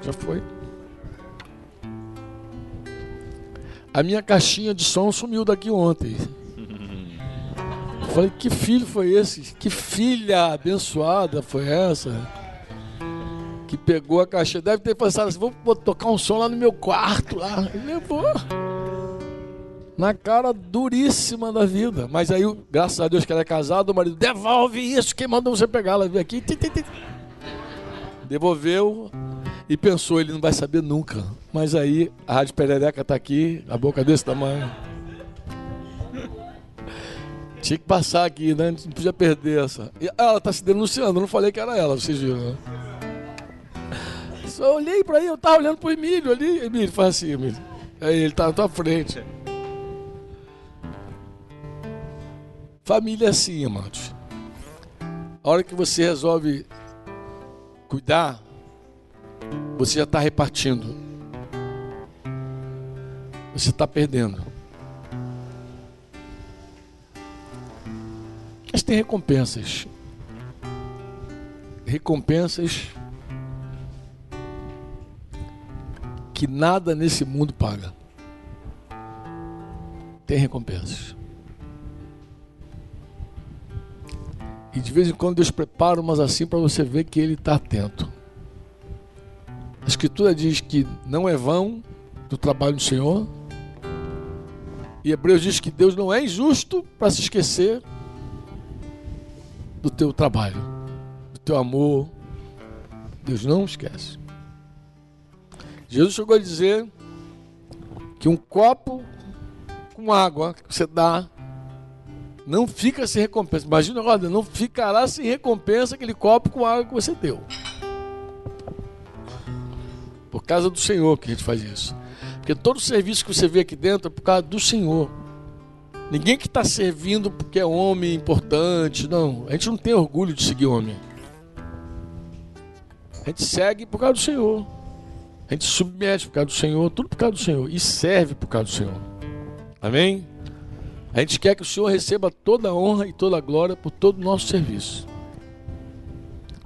S2: Já foi. A minha caixinha de som sumiu daqui ontem. Eu Falei, que filho foi esse? Que filha abençoada foi essa? Que pegou a caixinha. Deve ter pensado assim, vou tocar um som lá no meu quarto. Lá. E levou. Na cara duríssima da vida. Mas aí, graças a Deus que ela é casada, o marido, devolve isso, quem mandou você pegar? Ela veio aqui. Devolveu e pensou, ele não vai saber nunca. Mas aí, a Rádio Perereca tá aqui, a boca desse tamanho. Tinha que passar aqui, né? Não podia perder essa. E ela tá se denunciando, eu não falei que era ela, vocês viram, né? Só olhei pra ele, eu tava olhando pro Emílio ali. Emílio, faz assim, Emílio. Aí ele tá na tua frente. Família é assim, amados. A hora que você resolve cuidar, você já está repartindo. Você está perdendo. Mas tem recompensas. Recompensas que nada nesse mundo paga. Tem recompensas. E de vez em quando Deus prepara umas assim para você ver que Ele está atento. A Escritura diz que não é vão do trabalho do Senhor. E Hebreus diz que Deus não é injusto para se esquecer do teu trabalho, do teu amor. Deus não esquece. Jesus chegou a dizer que um copo com água que você dá não fica sem recompensa. Imagina, olha, não ficará sem recompensa aquele copo com água que você deu. Por causa do Senhor que a gente faz isso. Porque todo serviço que você vê aqui dentro é por causa do Senhor. Ninguém que está servindo porque é homem importante, não. A gente não tem orgulho de seguir homem. A gente segue por causa do Senhor. A gente submete por causa do Senhor, tudo por causa do Senhor. E serve por causa do Senhor. Amém? A gente quer que o Senhor receba toda a honra e toda a glória por todo o nosso serviço.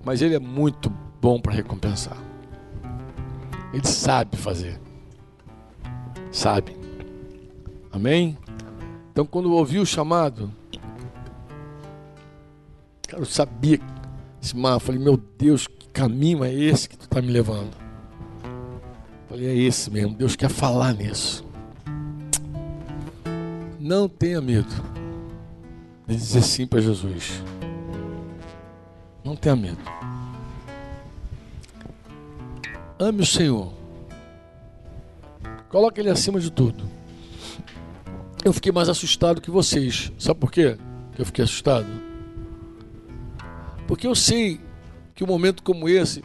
S2: Mas Ele é muito bom para recompensar. Ele sabe fazer. Sabe. Amém? Então, quando ouvi o chamado, cara, eu sabia esse mar. Falei, meu Deus, que caminho é esse que tu está me levando? Falei, é esse mesmo. Deus quer falar nisso. Não tenha medo de dizer sim para Jesus. Não tenha medo. Ame o Senhor. Coloque Ele acima de tudo. eu fiquei mais assustado que vocês. Sabe por quê que eu fiquei assustado? Porque eu sei que um momento como esse,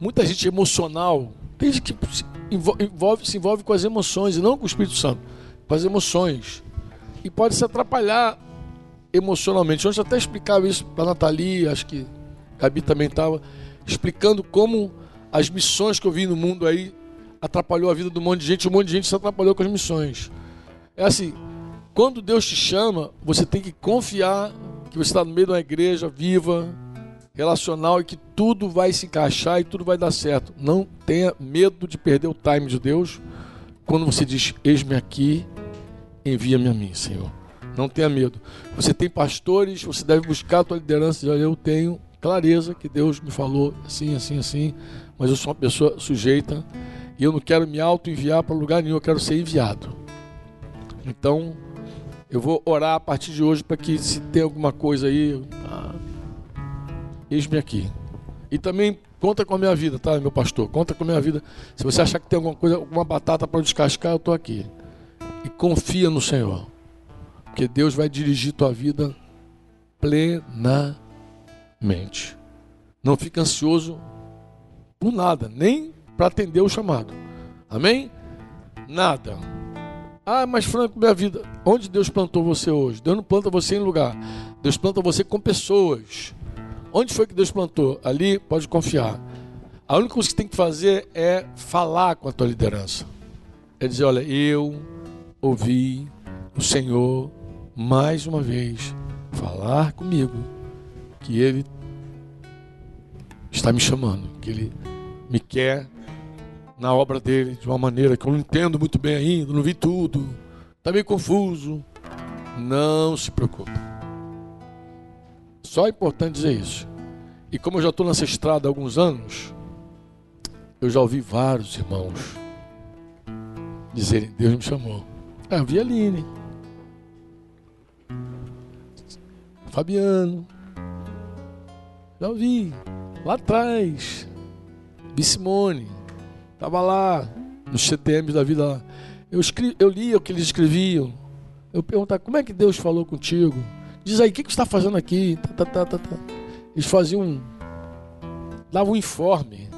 S2: muita gente emocional, tem gente que se envolve, se envolve com as emoções e não com o Espírito Santo, com as emoções. E pode se atrapalhar emocionalmente. Ontem até explicava isso para a Nathalie, acho que a Gabi também estava, explicando como as missões que eu vi no mundo aí atrapalhou a vida de um monte de gente, um monte de gente se atrapalhou com as missões. É assim, quando Deus te chama, você tem que confiar que você está no meio de uma igreja viva, relacional e que tudo vai se encaixar e tudo vai dar certo. Não tenha medo de perder o time de Deus quando você diz: Eis-me aqui, envia-me a mim, Senhor. Não tenha medo. Você tem pastores, você deve buscar a tua liderança. Olha, eu tenho clareza que Deus me falou assim, assim, assim, mas eu sou uma pessoa sujeita e eu não quero me auto-enviar para lugar nenhum, eu quero ser enviado. Então, eu vou orar a partir de hoje para que se tem alguma coisa aí, eis-me aqui. E também conta com a minha vida, tá, meu pastor? Conta com a minha vida. Se você achar que tem alguma coisa, alguma batata para descascar, eu estou aqui. E confia no Senhor. Porque Deus vai dirigir tua vida plenamente. Não fica ansioso por nada, nem para atender o chamado. Amém? Nada. Ah, mas Franco, minha vida, onde Deus plantou você hoje? Deus não planta você em lugar. Deus planta você com pessoas. Onde foi que Deus plantou? Ali pode confiar. A única coisa que tem que fazer é falar com a tua liderança. É dizer, olha, eu ouvi o Senhor mais uma vez falar comigo que Ele está me chamando, que Ele me quer na obra dele de uma maneira que eu não entendo muito bem ainda, não vi tudo, está meio confuso. Não se preocupe. Só é importante dizer isso. E como eu já estou nessa estrada há alguns anos, eu já ouvi vários irmãos dizerem: Deus me chamou. Ah, eu vi a Aline, Fabiano, já ouvi lá atrás, Simone, estava lá nos CTMs da vida lá. Eu, escrevi, eu lia o que eles escreviam. Eu perguntava, como é que Deus falou contigo? Diz aí, o que, que você está fazendo aqui? Tá, tá, tá, tá, tá. Eles faziam um. davam um informe.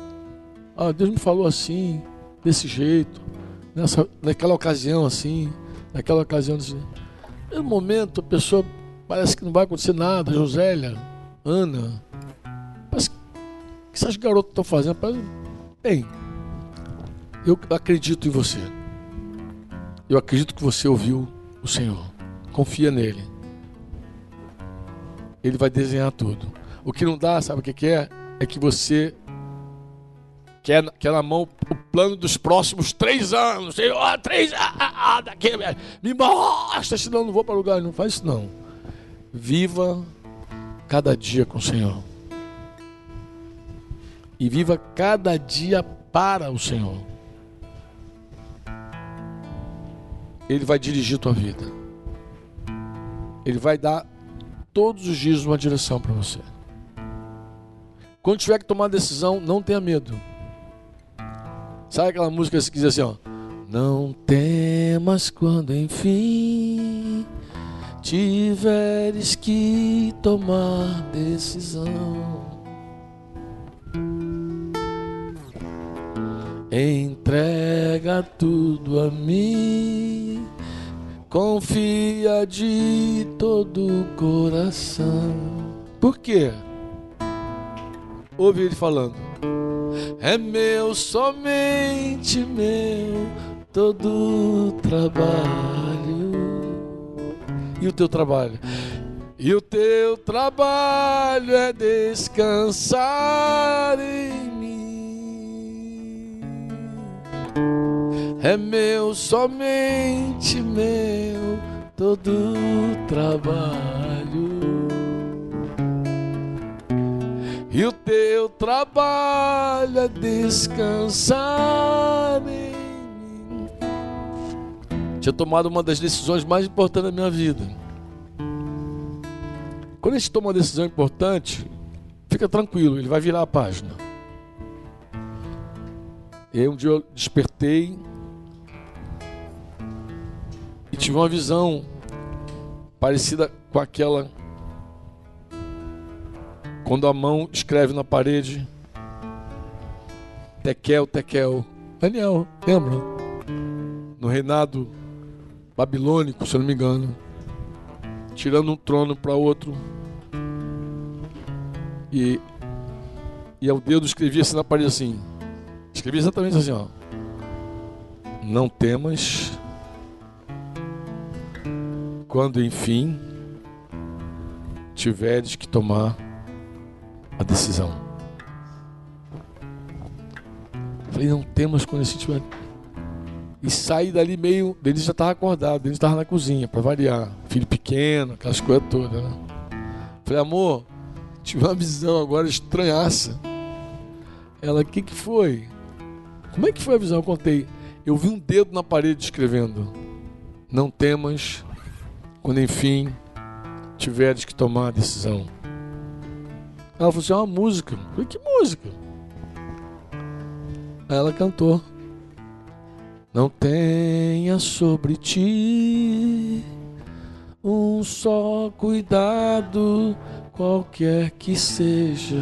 S2: Ah, Deus me falou assim, desse jeito, nessa, naquela ocasião assim, naquela ocasião assim. No momento, a pessoa parece que não vai acontecer nada. Josélia, Ana. Parece que, o que essas garotas estão fazendo? Parece, bem, eu acredito em você. Eu acredito que você ouviu o Senhor. Confia nele. Ele vai desenhar tudo. O que não dá, sabe o que é? É que você quer, quer na mão o plano dos próximos três anos. Senhor, ah, três, ah, ah, ah daqui, me mostra, senão não vou para lugar. Não faz isso não. Viva cada dia com o Senhor. E viva cada dia para o Senhor. Ele vai dirigir tua vida. Ele vai dar todos os dias uma direção para você. Quando tiver que tomar decisão, não tenha medo. Sabe aquela música que diz assim, ó? Não temas quando enfim tiveres que tomar decisão. Entrega tudo a mim, confia de todo o coração. Por quê? Ouvi ele falando: É meu, somente meu, todo o trabalho. E o teu trabalho? E o teu trabalho é descansar em é meu, somente meu, todo trabalho. E o teu trabalho é descansar em mim. Tinha tomado uma das decisões mais importantes da minha vida. Quando a gente toma uma decisão importante, fica tranquilo, ele vai virar a página. E aí um dia eu despertei tive uma visão parecida com aquela quando a mão escreve na parede Tekel, Tekel. Daniel, lembra? No reinado babilônico, se eu não me engano, tirando um trono para outro. E e o dedo escrevia assim na parede assim. Escrevia exatamente assim, ó. Não temas quando enfim tiveres que tomar a decisão. Falei, não esse tiver. E saí dali meio. Denis já estava acordado, Denis estava na cozinha, para variar. Filho pequeno, aquelas coisas todas, né? Falei, amor, tive uma visão agora estranhaça. Ela, o que, que foi? Como é que foi a visão? Eu contei. Eu vi um dedo na parede escrevendo: Não temas quando enfim tiveres que tomar a decisão. Ela falou assim: é uma música. Eu falei: Que música? Aí ela cantou. Não tenha sobre ti um só cuidado, qualquer que seja.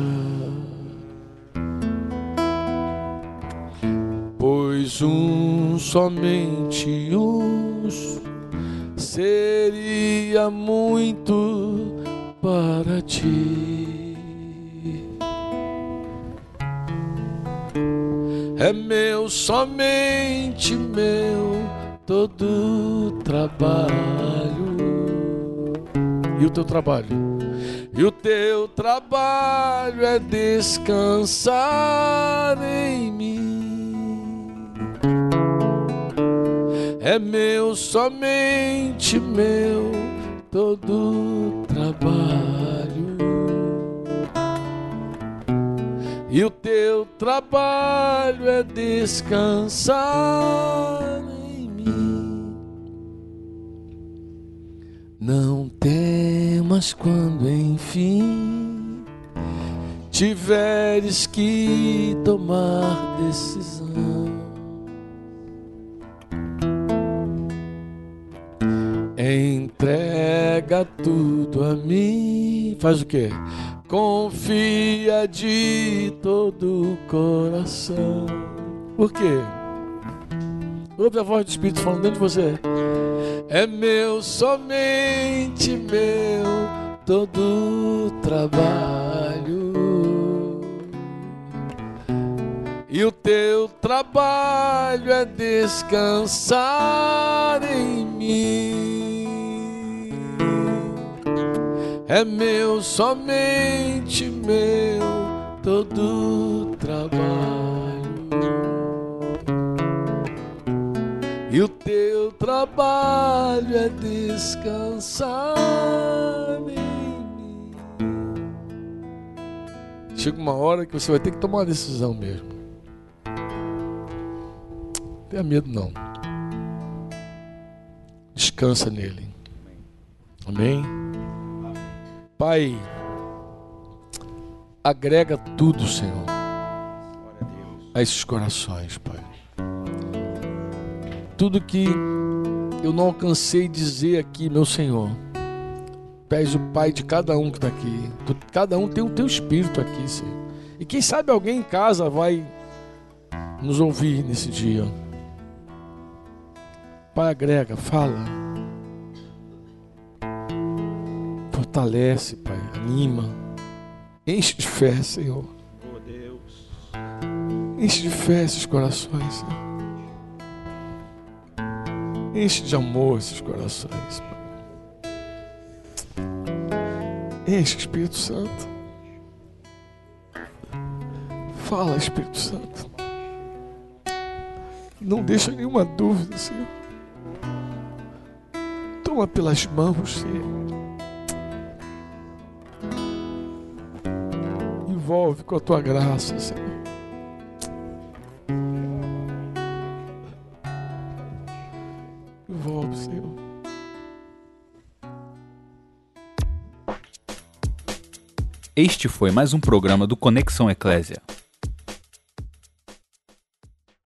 S2: Pois um somente um seria muito para ti. É meu, somente meu, todo trabalho. E o teu trabalho? E o teu trabalho é descansar em mim. É meu, somente meu, todo trabalho. E o teu trabalho é descansar em mim. Não temas quando enfim tiveres que tomar decisão. Entrega tudo a mim. Faz o quê? Confia de todo o coração. Por quê? Ouve a voz do Espírito falando dentro de você. É meu, somente meu, todo trabalho. E o teu trabalho é descansar em mim. É meu, somente meu, todo trabalho. E o teu trabalho é descansar em mim. Chega uma hora que você vai ter que tomar uma decisão mesmo. Não tenha medo não. Descansa nele. Amém? Pai, agrega tudo, Senhor, a esses corações, Pai. Tudo que eu não alcancei dizer aqui, meu Senhor. Tu és o Pai de cada um que está aqui. Cada um tem o teu espírito aqui, Senhor. E quem sabe alguém em casa vai nos ouvir nesse dia. Pai, agrega, fala. Fortalece, Pai, anima. Enche de fé, Senhor.
S3: Deus.
S2: Enche de fé esses corações, Senhor. Enche de amor esses corações, Pai. Enche, Espírito Santo. Fala, Espírito Santo. Não deixa nenhuma dúvida, Senhor. Toma pelas mãos, Senhor. Envolve com a tua graça, Senhor. Envolve, Senhor.
S1: Este foi mais um programa do Conexão Eclésia.